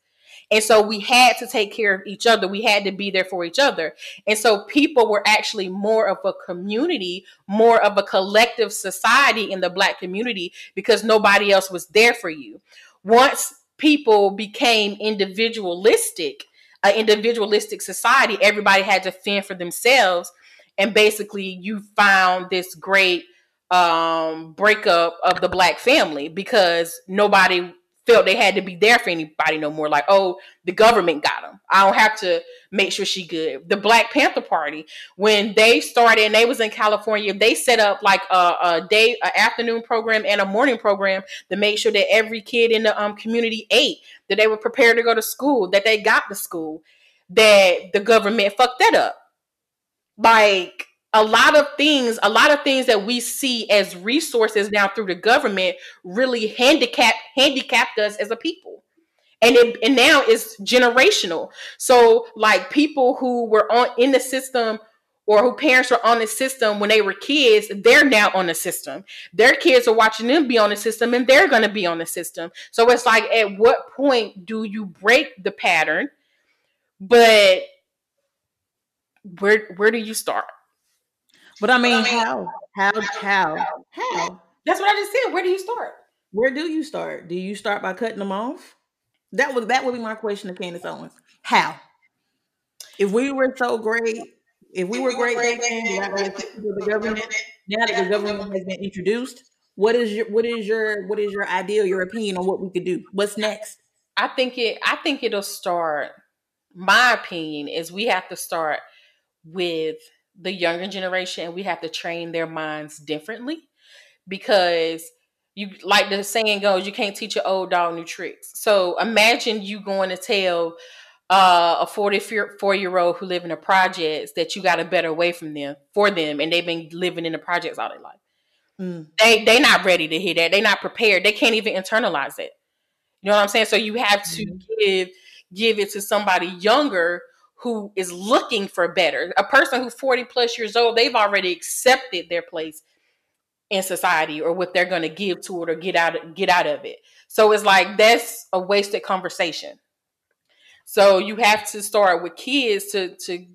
And so we had to take care of each other. We had to be there for each other. And so people were actually more of a community, more of a collective society in the black community because nobody else was there for you. Once people became individualistic, an individualistic society, everybody had to fend for themselves and basically you found this great um breakup of the black family because nobody felt they had to be there for anybody no more. Like oh the government got them i don't have to make sure she good. The black panther party when they started and they was in california they set up like a, a day an afternoon program and a morning program to make sure that every kid in the um, community ate that they were prepared to go to school that they got to school that the government fucked that up like a lot of things, a lot of things that we see as resources now through the government really handicap handicapped us as a people. And it and now it's generational. So like people who were on in the system or who parents were on the system when they were kids, they're now on the system. Their kids are watching them be on the system and they're going to be on the system. So it's like, at what point do you break the pattern? But where where do you start? But I mean, how, how, how, how? That's what I just said. Where do you start? Where do you start? Do you start by cutting them off? That would that would be my question to Candace Owens. How? If we were so great, if we were great then, the government, now that the government has been introduced, what is your what is your what is your ideal, your opinion on what we could do? What's next? I think it I think it'll start my opinion is we have to start with the younger generation and we have to train their minds differently because you like the saying goes you can't teach an old dog new tricks. So imagine you going to tell uh, a 44 year old who live in the projects that you got a better way from them for them and they've been living in the projects all their life. Mm. they they not ready to hear that. They're not prepared. They can't even internalize it. You know what i'm saying? So you have to mm-hmm. give give it to somebody younger who is looking for better. A person who's 40 plus years old, they've already accepted their place in society or what they're going to give to it or get out get out of it. So it's like that's a wasted conversation. So you have to start with kids to to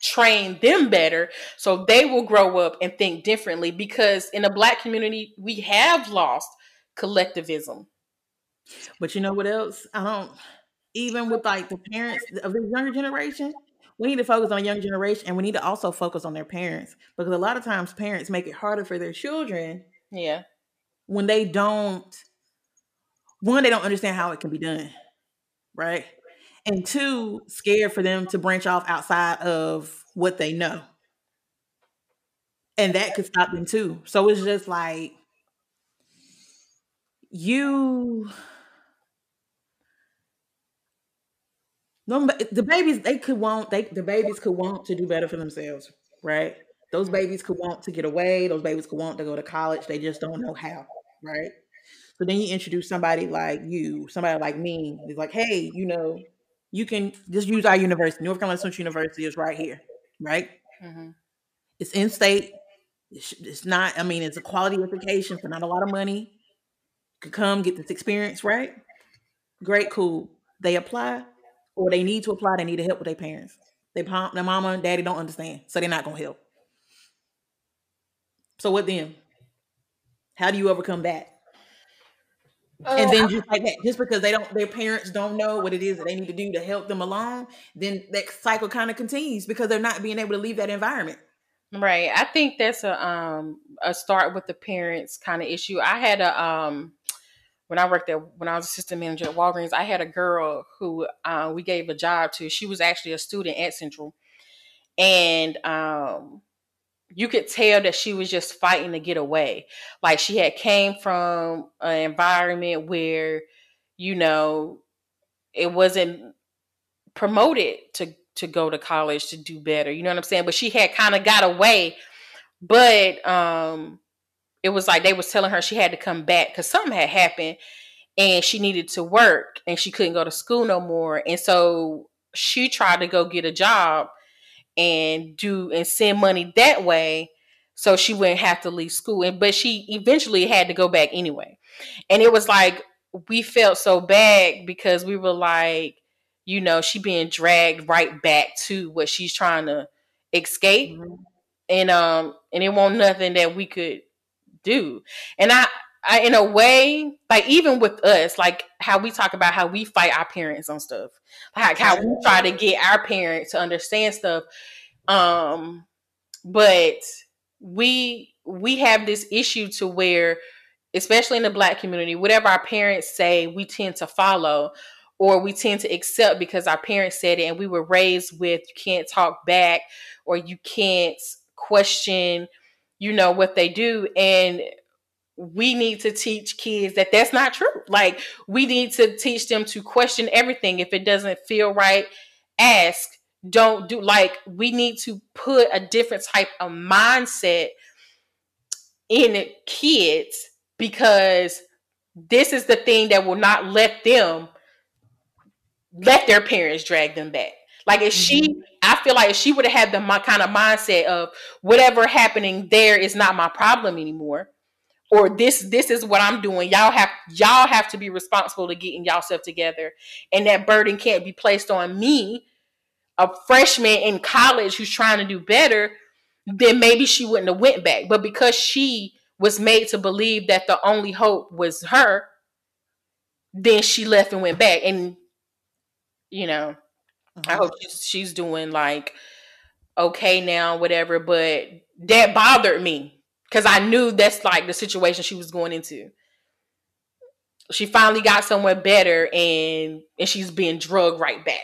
train them better so they will grow up and think differently because in the black community we have lost collectivism. But you know what else? I don't even with like the parents of the younger generation, we need to focus on younger generation and we need to also focus on their parents because a lot of times parents make it harder for their children. Yeah. When they don't one, they don't understand how it can be done. Right? And two, scared for them to branch off outside of what they know. And that could stop them too. So it's just like you No, the babies they could want they the babies could want to do better for themselves, right? Those babies could want to get away. Those babies could want to go to college. They just don't know how, right? So then you introduce somebody like you, somebody like me. It's like, hey, you know, you can just use our university. North Carolina Central University is right here, right? Mm-hmm. It's in state. It's not. I mean, it's a quality education for not a lot of money. You could come get this experience, right? Great, cool. They apply or they need to apply, they need to help with their parents. They their mama and daddy don't understand, so they're not gonna help. So what then? How do you overcome that? Uh, and then just like that, just because they don't, their parents don't know what it is that they need to do to help them along, then that cycle kind of continues because they're not being able to leave that environment. Right. I think that's a um a start with the parents kind of issue. I had a um when I worked there, when I was assistant manager at Walgreens, I had a girl who uh, we gave a job to. She was actually a student at Central, and um, you could tell that she was just fighting to get away. Like she had came from an environment where, you know, it wasn't promoted to to go to college to do better. You know what I'm saying? But she had kind of got away, but um it was like they was telling her she had to come back because something had happened and she needed to work and she couldn't go to school no more. And so she tried to go get a job and do and send money that way so she wouldn't have to leave school. And but she eventually had to go back anyway. And it was like we felt so bad because we were like, you know, she being dragged right back to what she's trying to escape. Mm-hmm. And um and it won't nothing that we could do. And I, I, in a way, like even with us, like how we talk about how we fight our parents on stuff, like how we try to get our parents to understand stuff. Um, but we we have this issue to where, especially in the black community, whatever our parents say, we tend to follow or we tend to accept because our parents said it and we were raised with you can't talk back or you can't question you know what they do and we need to teach kids that that's not true. Like we need to teach them to question everything. If it doesn't feel right ask. Don't do like we need to put a different type of mindset in kids because this is the thing that will not let them let their parents drag them back. Like if mm-hmm. she I feel like if she would have had the my kind of mindset of whatever happening there is not my problem anymore, or this this is what I'm doing. Y'all have y'all have to be responsible to getting y'allself together, and that burden can't be placed on me, a freshman in college who's trying to do better. Then maybe she wouldn't have went back, but because she was made to believe that the only hope was her, then she left and went back, and you know Mm-hmm. I hope she's, she's doing like okay now, whatever. But that bothered me because I knew that's like the situation she was going into. She finally got somewhere better, and and she's being drugged right back.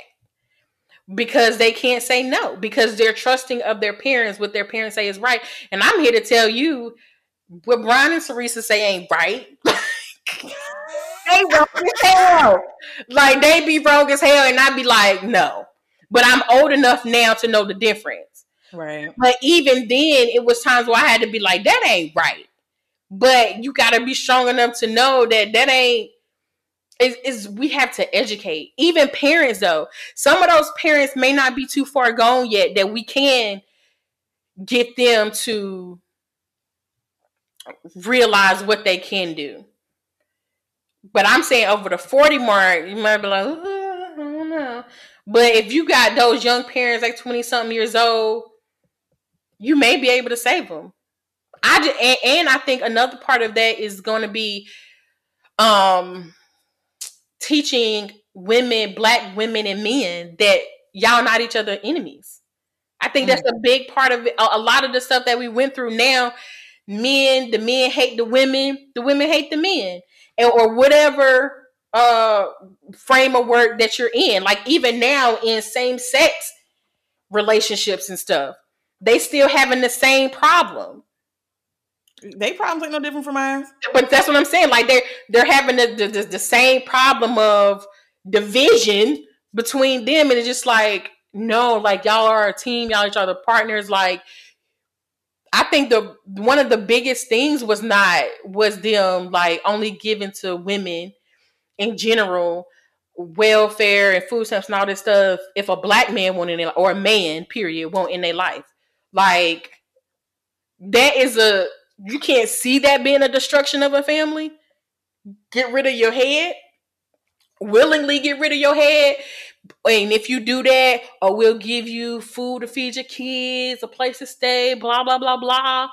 because they can't say no because they're trusting of their parents what their parents say is right and i'm here to tell you what brian and Teresa say ain't right [LAUGHS] they wrong as hell. Like they be wrong as hell and i'd be like no. But i'm old enough now to know the difference. Right. But even then it was times where i had to be like that ain't right. But you got to be strong enough to know that that ain't is, is we have to educate. Even parents though some of those parents may not be too far gone yet that we can get them to realize what they can do but i'm saying over the 40 mark you might be like uh, i don't know but if you got those young parents like 20 something years old you may be able to save them i just and, and i think another part of that is going to be um teaching women, black women and men that y'all not each other enemies. I think that's a big part of it. A, lot of the stuff that we went through now, men, the men hate the women, the women hate the men, or whatever uh frame of work that you're in. Like even now in same sex relationships and stuff, they still having the same problem. They problems ain't no different from ours. But that's what I'm saying. Like they're they're having the the, the same problem of division between them, and it's just like no, like y'all are a team, y'all each other partners. Like I think the one of the biggest things was not was them like only given to women in general welfare and food stamps and all this stuff. If a black man wanted it or a man, period, won't in their life, like that is a you can't see that being a destruction of a family. Get rid of your head. Willingly get rid of your head. And if you do that, or we'll give you food to feed your kids, a place to stay, blah, blah, blah, blah.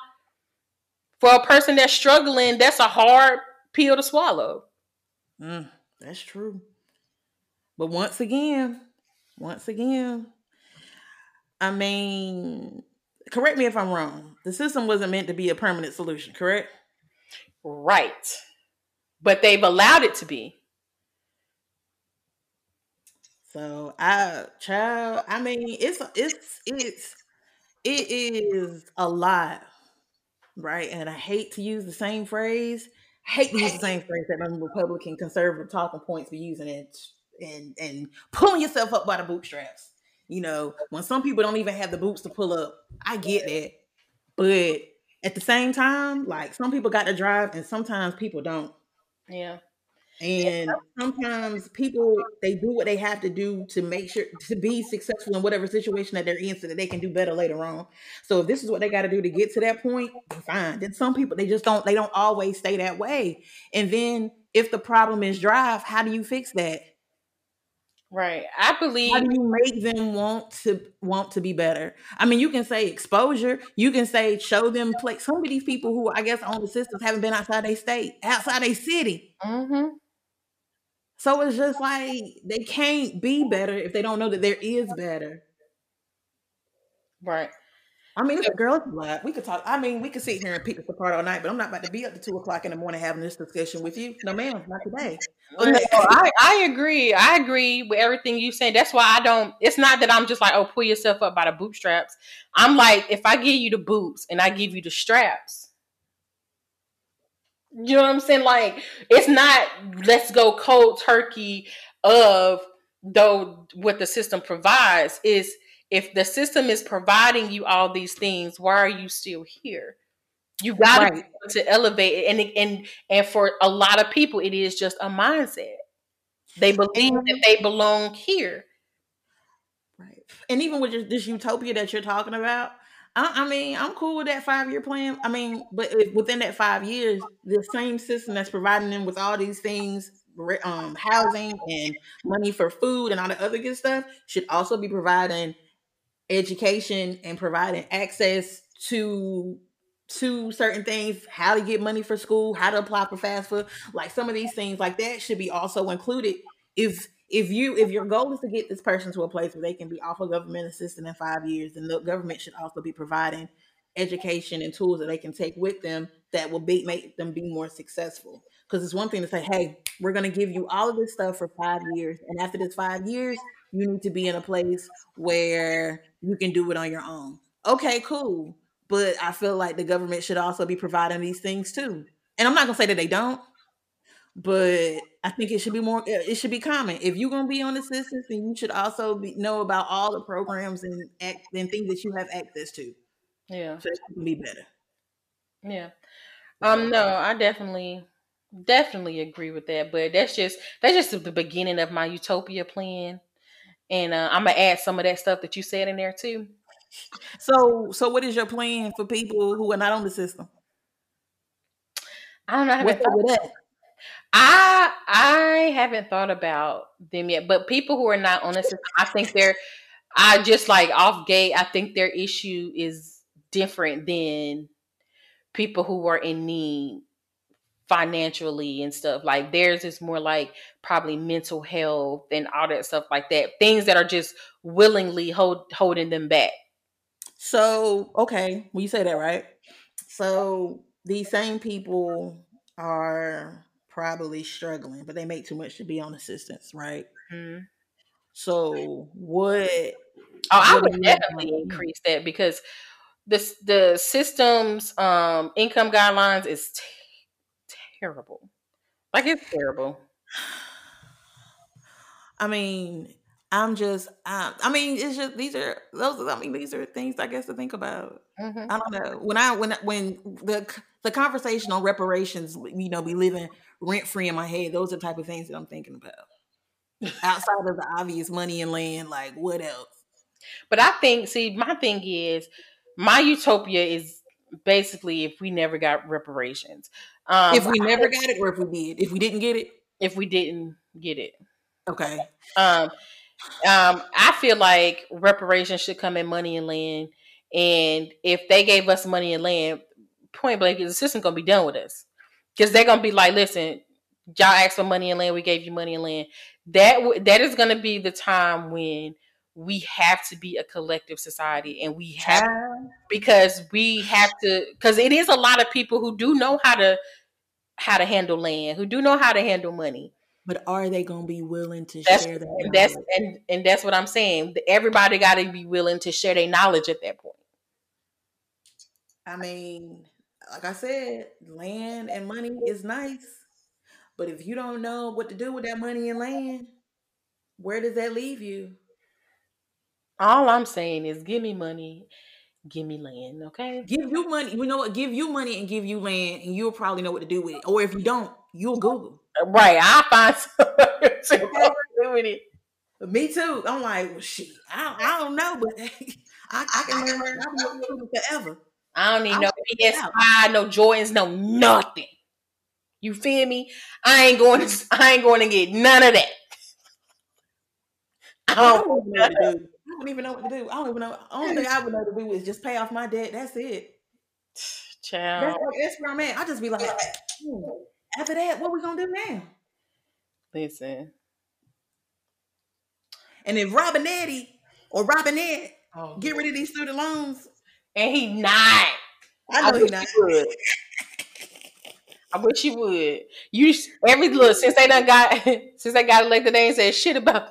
For a person that's struggling, that's a hard pill to swallow. Mm, that's true. But once again, once again, I mean, correct me if I'm wrong. The system wasn't meant to be a permanent solution, correct? Right. But they've allowed it to be. So I child, I mean, it's it's it's it is a lot, right? And I hate to use the same phrase. I hate to use the same phrase that them Republican conservative talking points be using it and and pulling yourself up by the bootstraps. You know, when some people don't even have the boots to pull up, I get that. But at the same time, like some people got to drive and sometimes people don't. Yeah. And sometimes people they do what they have to do to make sure to be successful in whatever situation that they're in so that they can do better later on. So if this is what they got to do to get to that point, fine. Then some people they just don't they don't always stay that way. And then if the problem is drive, how do you fix that? Right. I believe How do you make them want to want to be better? I mean, you can say exposure. You can say show them play. Some of these people who I guess own the systems haven't been outside their state, outside their city. Mm-hmm. So it's just like they can't be better if they don't know that there is better. Right. I mean, it's a girl's blood. We could talk. I mean, we could sit here and pick this apart all night, but I'm not about to be up to two o'clock in the morning having this discussion with you. No, ma'am, not today. No, I, I agree. I agree with everything you said. That's why I don't. It's not that I'm just like, oh, pull yourself up by the bootstraps. I'm like, if I give you the boots and I give you the straps, you know what I'm saying? Like, it's not let's go cold turkey of though what the system provides is if the system is providing you all these things, why are you still here? You got right. to elevate it, and and and for a lot of people, it is just a mindset. They believe that they belong here. Right, and even with this utopia that you're talking about, I, I mean, I'm cool with that five year plan. I mean, but within that five years, the same system that's providing them with all these things um, housing and money for food and all the other good stuff should also be providing education and providing access to to certain things, how to get money for school, how to apply for FAFSA, like some of these things like that should be also included. If if you if your goal is to get this person to a place where they can be off of government assistance in five years, then the government should also be providing education and tools that they can take with them that will be make them be more successful. Because it's one thing to say, hey, we're gonna give you all of this stuff for five years, and after this five years, you need to be in a place where you can do it on your own. Okay, cool. But I feel like the government should also be providing these things too. And I'm not gonna say that they don't, but I think it should be more. It should be common. If you're gonna be on assistance, then you should also be, know about all the programs and act, and things that you have access to. Yeah, so it can be better. Yeah. Um. No, I definitely, definitely agree with that. But that's just that's just the beginning of my utopia plan, and uh, I'm gonna add some of that stuff that you said in there too. So, so what is your plan for people who are not on the system? I don't know. I haven't, thought, I I haven't thought about them yet, but people who are not on the system, I think they're. I just like off gate. I think their issue is different than people who are in need financially and stuff. Like theirs is more like probably mental health and all that stuff like that. Things that are just willingly hold holding them back. So, okay, well, you say that, right? So, these same people are probably struggling, but they make too much to be on assistance, right? Mm-hmm. So, what? Oh, I would definitely increase that because this the system's um income guidelines is t- terrible. Like it's terrible. [SIGHS] I mean, I'm just, um, I mean, it's just these are those. I mean, these are things I guess to think about. Mm-hmm. I don't know when I when when the the conversation on reparations, you know, we live living rent free in my head. Those are the type of things that I'm thinking about. Outside of the obvious money and land, like what else? But I think, see, my thing is, my utopia is basically if we never got reparations. Um, if we never got it, or if we did, if we didn't get it, if we didn't get it, okay. Um, um, I feel like reparations should come in money and land. And if they gave us money and land, point blank, the system gonna be done with us because they're gonna be like, listen, y'all asked for money and land, we gave you money and land. That that is gonna be the time when we have to be a collective society, and we have because we have to because it is a lot of people who do know how to how to handle land, who do know how to handle money. But are they going to be willing to that's, share that? And that's and and that's what I'm saying. Everybody got to be willing to share their knowledge at that point. I mean, like I said, land and money is nice, but if you don't know what to do with that money and land, where does that leave you? All I'm saying is, give me money, give me land, okay? Give you money. You know what? Give you money and give you land, and you'll probably know what to do with it. Or if you don't, you'll oh, Google. Right. I find [LAUGHS] something to do with it. Me too. I'm like, well, shit. I, I don't know, but [LAUGHS] I, I can learn. I'll be forever. I don't need no PS5, no Jordans, no nothing. You feel me? I ain't going to. [LAUGHS] I ain't going to get none of that. I don't, I don't, I don't even know what to do. I don't even know. Only thing I would know to do is just pay off my debt. That's it. [SIGHS] Child. That's, that's where I'm at. I just be like, hmm. After that, what we gonna do now? Listen. And if Robinetti or Robinette oh, get rid of these student loans, and he not, I know I he not. Would. [LAUGHS] I wish you would. You every look since they done got [LAUGHS] since they got elected, they ain't said shit about.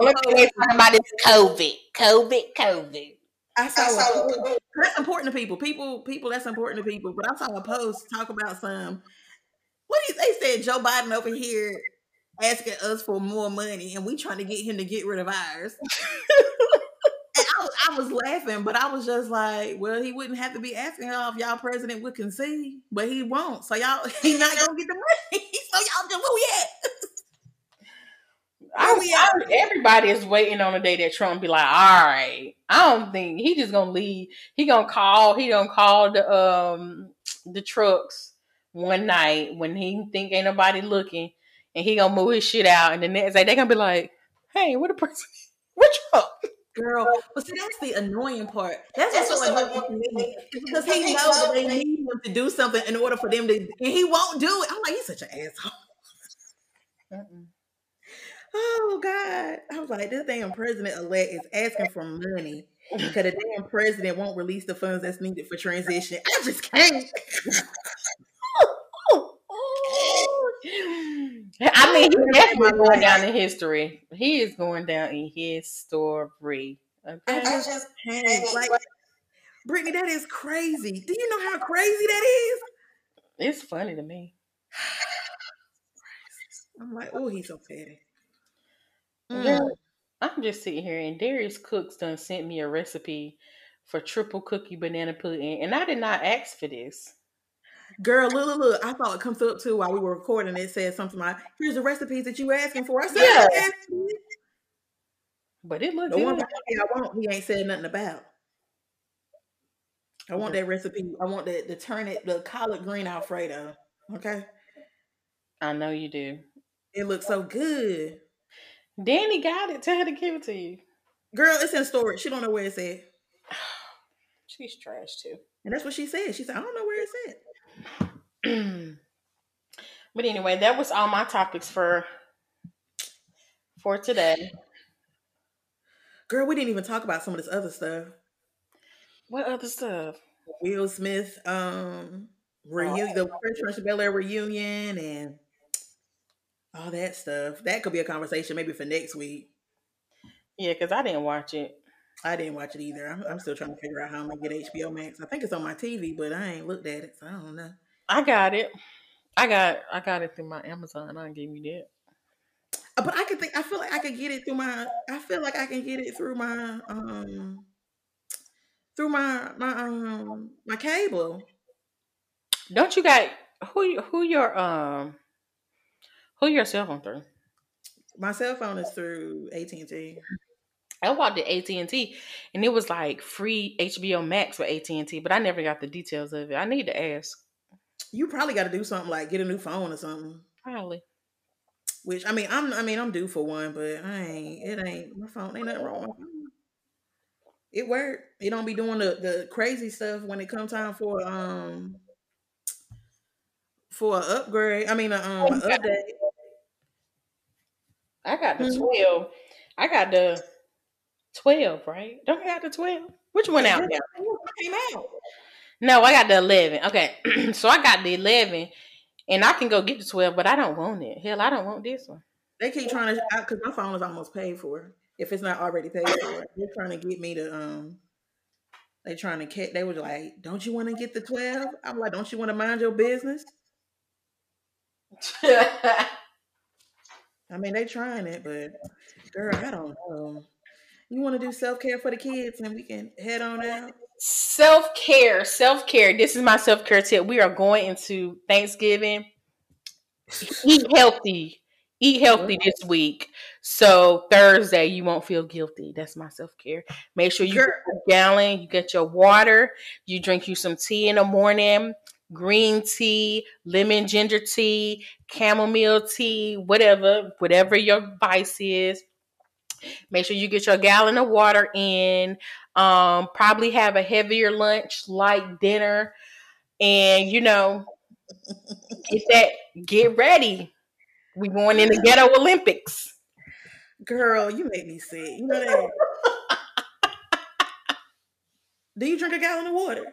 Look, they talking about this COVID, COVID, COVID. I saw, I saw that's important to people. People, people, that's important to people. But I saw a post talk about some. What do you, they said? Joe Biden over here asking us for more money, and we trying to get him to get rid of ours. [LAUGHS] was, I was laughing, but I was just like, well, he wouldn't have to be asking y'all if y'all president would concede, but he won't. So y'all, [LAUGHS] he's not gonna get the money. [LAUGHS] so y'all just where we at? I, I, everybody is waiting on the day that Trump be like, all right. I don't think he just gonna leave. He gonna call. He gonna call the um the trucks one night when he think ain't nobody looking, and he gonna move his shit out. And the next day they gonna be like, hey, what a person, what Trump? Girl, but see that's the annoying part. That's, that's what's so annoying because he knows that they need him to do something in order for them to, and he won't do it. I'm like, he's such an asshole. Mm-mm [LAUGHS] oh God. I was like, this damn president elect is asking for money because the damn president won't release the funds that's needed for transition. I just can't. [LAUGHS] [LAUGHS] Oh, I mean, he's [LAUGHS] definitely going down in history. He is going down in history. Okay. I just, hey, like, Brittany, that is crazy. Do you know how crazy that is? It's funny to me. [SIGHS] I'm like, oh, he's so petty. Mm. I'm just sitting here, and Darius Cooks done sent me a recipe for triple cookie banana pudding, and I did not ask for this. Girl, look, look, look. I thought it comes up too while we were recording. It said something like, "Here's the recipes that you were asking for." I said, yeah. But it looks the good. one I want, he ain't said nothing about. I want that recipe. I want the the turnip, the collard green Alfredo. Okay. I know you do. It looks so good. Danny got it. Tell her to give it to you. Girl, it's in storage. She don't know where it's at. [SIGHS] She's trash too. And that's what she said. She said, I don't know where it's at. [CLEARS THROAT] but anyway, that was all my topics for for today. Girl, we didn't even talk about some of this other stuff. What other stuff? Will Smith, um, reunion, oh. the Fresh Prince of Bel Air reunion, and all that stuff. That could be a conversation maybe for next week. Yeah, because I didn't watch it. I didn't watch it either. I'm, I'm, still trying to figure out how I'm gonna get HBO Max. I think it's on my TV, but I ain't looked at it, so I don't know. I got it. I got I got it through my Amazon. I gave you that. Uh, but I could think. I feel like I could get it through my. I feel like I can get it through my um through my my um my cable. Don't you got who who your um who your cell phone through? My cell phone is through AT and T. I walked at AT and T, and it was like free HBO Max for AT and T, but I never got the details of it. I need to ask. You probably got to do something like get a new phone or something. Probably. Which I mean, I'm I mean I'm due for one, but I ain't. It ain't my phone. Ain't nothing wrong. It worked. It don't be doing the the crazy stuff when it comes time for um for an upgrade. I mean, a, um, an update. I got the mm-hmm. twelve. I got the twelve, right? Don't I got the twelve? Which one out now? Came out. No, I got the eleven. Okay, [CLEARS THROAT] so I got the eleven, and I can go get the twelve, but I don't want it. Hell, I don't want this one. They keep trying to because my phone is almost paid for. If it's not already paid for, they're trying to get me to um. They trying to catch. They was like, "Don't you want to get the 12? I'm like, "Don't you want to mind your business?" [LAUGHS] I mean, they trying it, but girl, I don't know. You want to do self care for the kids, and we can head on out. Self care, self care. This is my self care tip. We are going into Thanksgiving. Eat healthy. Eat healthy this week. So Thursday you won't feel guilty. That's my self care. Make sure you get a gallon, you get your water, you drink you some tea in the morning green tea, lemon ginger tea, chamomile tea, whatever, whatever your vice is. Make sure you get your gallon of water in. Um, probably have a heavier lunch, light dinner, and you know, get that, get ready. We going in the ghetto Olympics. Girl, you make me sick. You know that. Do you drink a gallon of water?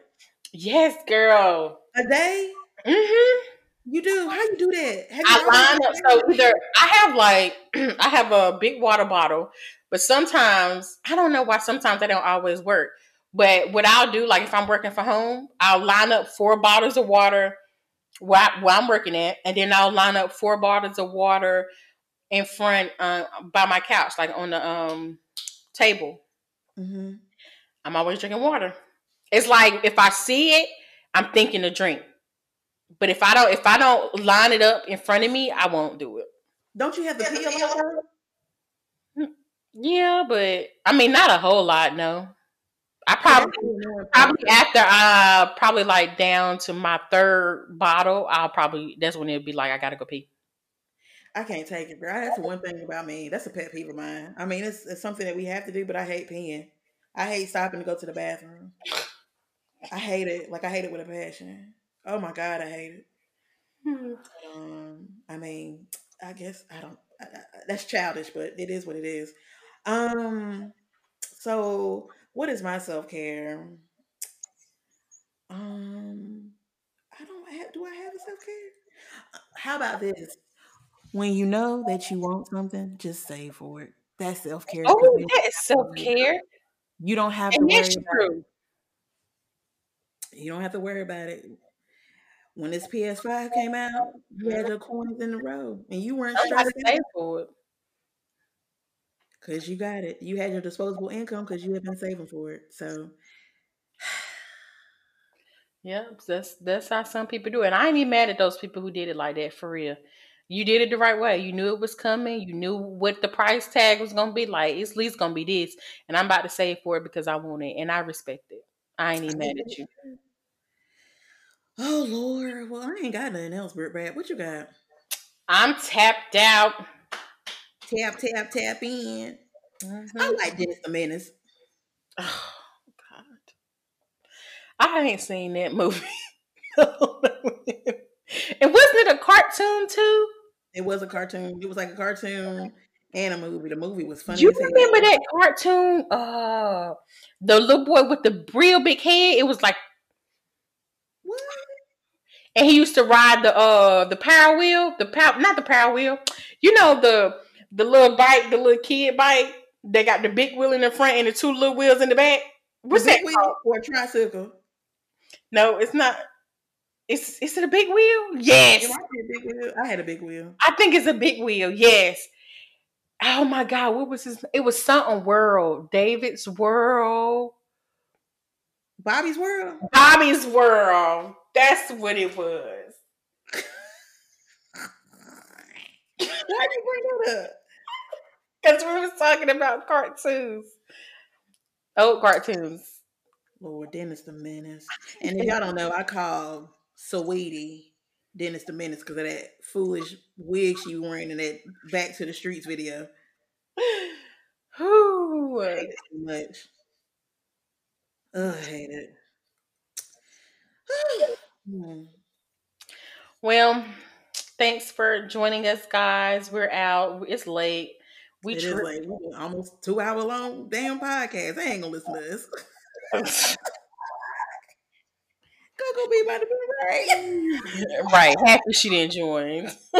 Yes, girl. A day? Mm-hmm. You do? How do you do that? Have I line up. So either I have like [CLEARS THROAT] I have a big water bottle, but sometimes I don't know why. Sometimes I don't always work. But what I'll do, like if I'm working from home, I'll line up four bottles of water where, I, where I'm working at, and then I'll line up four bottles of water in front uh, by my couch, like on the um, table. Mm-hmm. I'm always drinking water. It's like if I see it, I'm thinking to drink. But if I don't, if I don't line it up in front of me, I won't do it. Don't you have the peel hmm. Yeah, but I mean, not a whole lot. No, I probably probably after I probably like down to my third bottle, I'll probably that's when it'll be like I gotta go pee. I can't take it, bro. That's one thing about me. That's a pet peeve of mine. I mean, it's, it's something that we have to do, but I hate peeing. I hate stopping to go to the bathroom. I hate it. Like I hate it with a passion. Oh my god, I hate it. Hmm. Um, I mean, I guess I don't. I, I, that's childish, but it is what it is. Um, so what is my self care? Um, I don't have. Do I have a self care? How about this? when you know that you want something, just save for it. That's self care. Oh, that is self care. You don't have And to worry about true. you don't have to worry about it. When this PS5 came out, you had your coins in the row and you weren't stressed out for it. because you got it. You had your disposable income because you had been saving for it. So [SIGHS] yep, that's that's how some people do it. And I ain't even mad at those people who did it like that for real. You did it the right way. You knew it was coming. You knew what the price tag was gonna be. Like it's at least gonna be this, and I'm about to save for it because I want it, and I respect it. I ain't even mad at you. Oh Lord. Well, I ain't got nothing else, Britt Brad. What you got? I'm tapped out. Tap, tap, tap in. I Mhm. like Dennis the Menace. [SIGHS] Oh God, I ain't seen that movie. [LAUGHS] and wasn't it a cartoon too? It was a cartoon. It was like a cartoon and a movie. The movie was funny you remember that cartoon? Uh, the little boy with the real big head. It was like? And he used to ride the uh the power wheel, the power not the power wheel. You know the the little bike, the little kid bike. They got the big wheel in the front and the two little wheels in the back. What's The that wheel called? or a tricycle? No, it's not. It's is it a big wheel? Yes. It might be a big wheel. I had a big wheel. I think it's a big wheel. Yes. Oh my God, what was his? It was something world. David's world. Bobby's World. Bobby's world. That's what it was. Why'd you bring that up? Because we was talking about cartoons. Oh, cartoons. Lord, Dennis the Menace. And if y'all don't know, I call Saweetie Dennis the Menace because of that foolish wig she was wearing in that Back to the Streets video. [SIGHS] Whew. I hate it too much. I hate it. [SIGHS] [SIGHS] Hmm. Well, thanks for joining us, guys. We're out. It's late. We It tri- like we did almost two hour long damn podcast. I ain't gonna listen to this. [LAUGHS] Coco be about to be right. [LAUGHS] right. Happy she didn't join. [LAUGHS]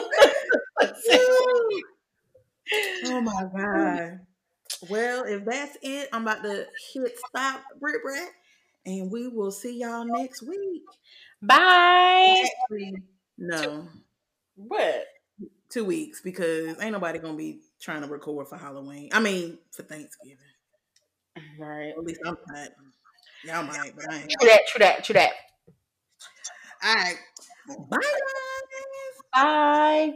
oh my god. Well, if that's it, I'm about to hit stop, Brit Brat, and we will see y'all next week. Bye. No, What? two weeks because ain't nobody gonna be trying to record for Halloween. I mean, for Thanksgiving. Right. At least I'm not. Y'all might, but I ain't. True that. True that. True that. All right. Bye, guys. Bye.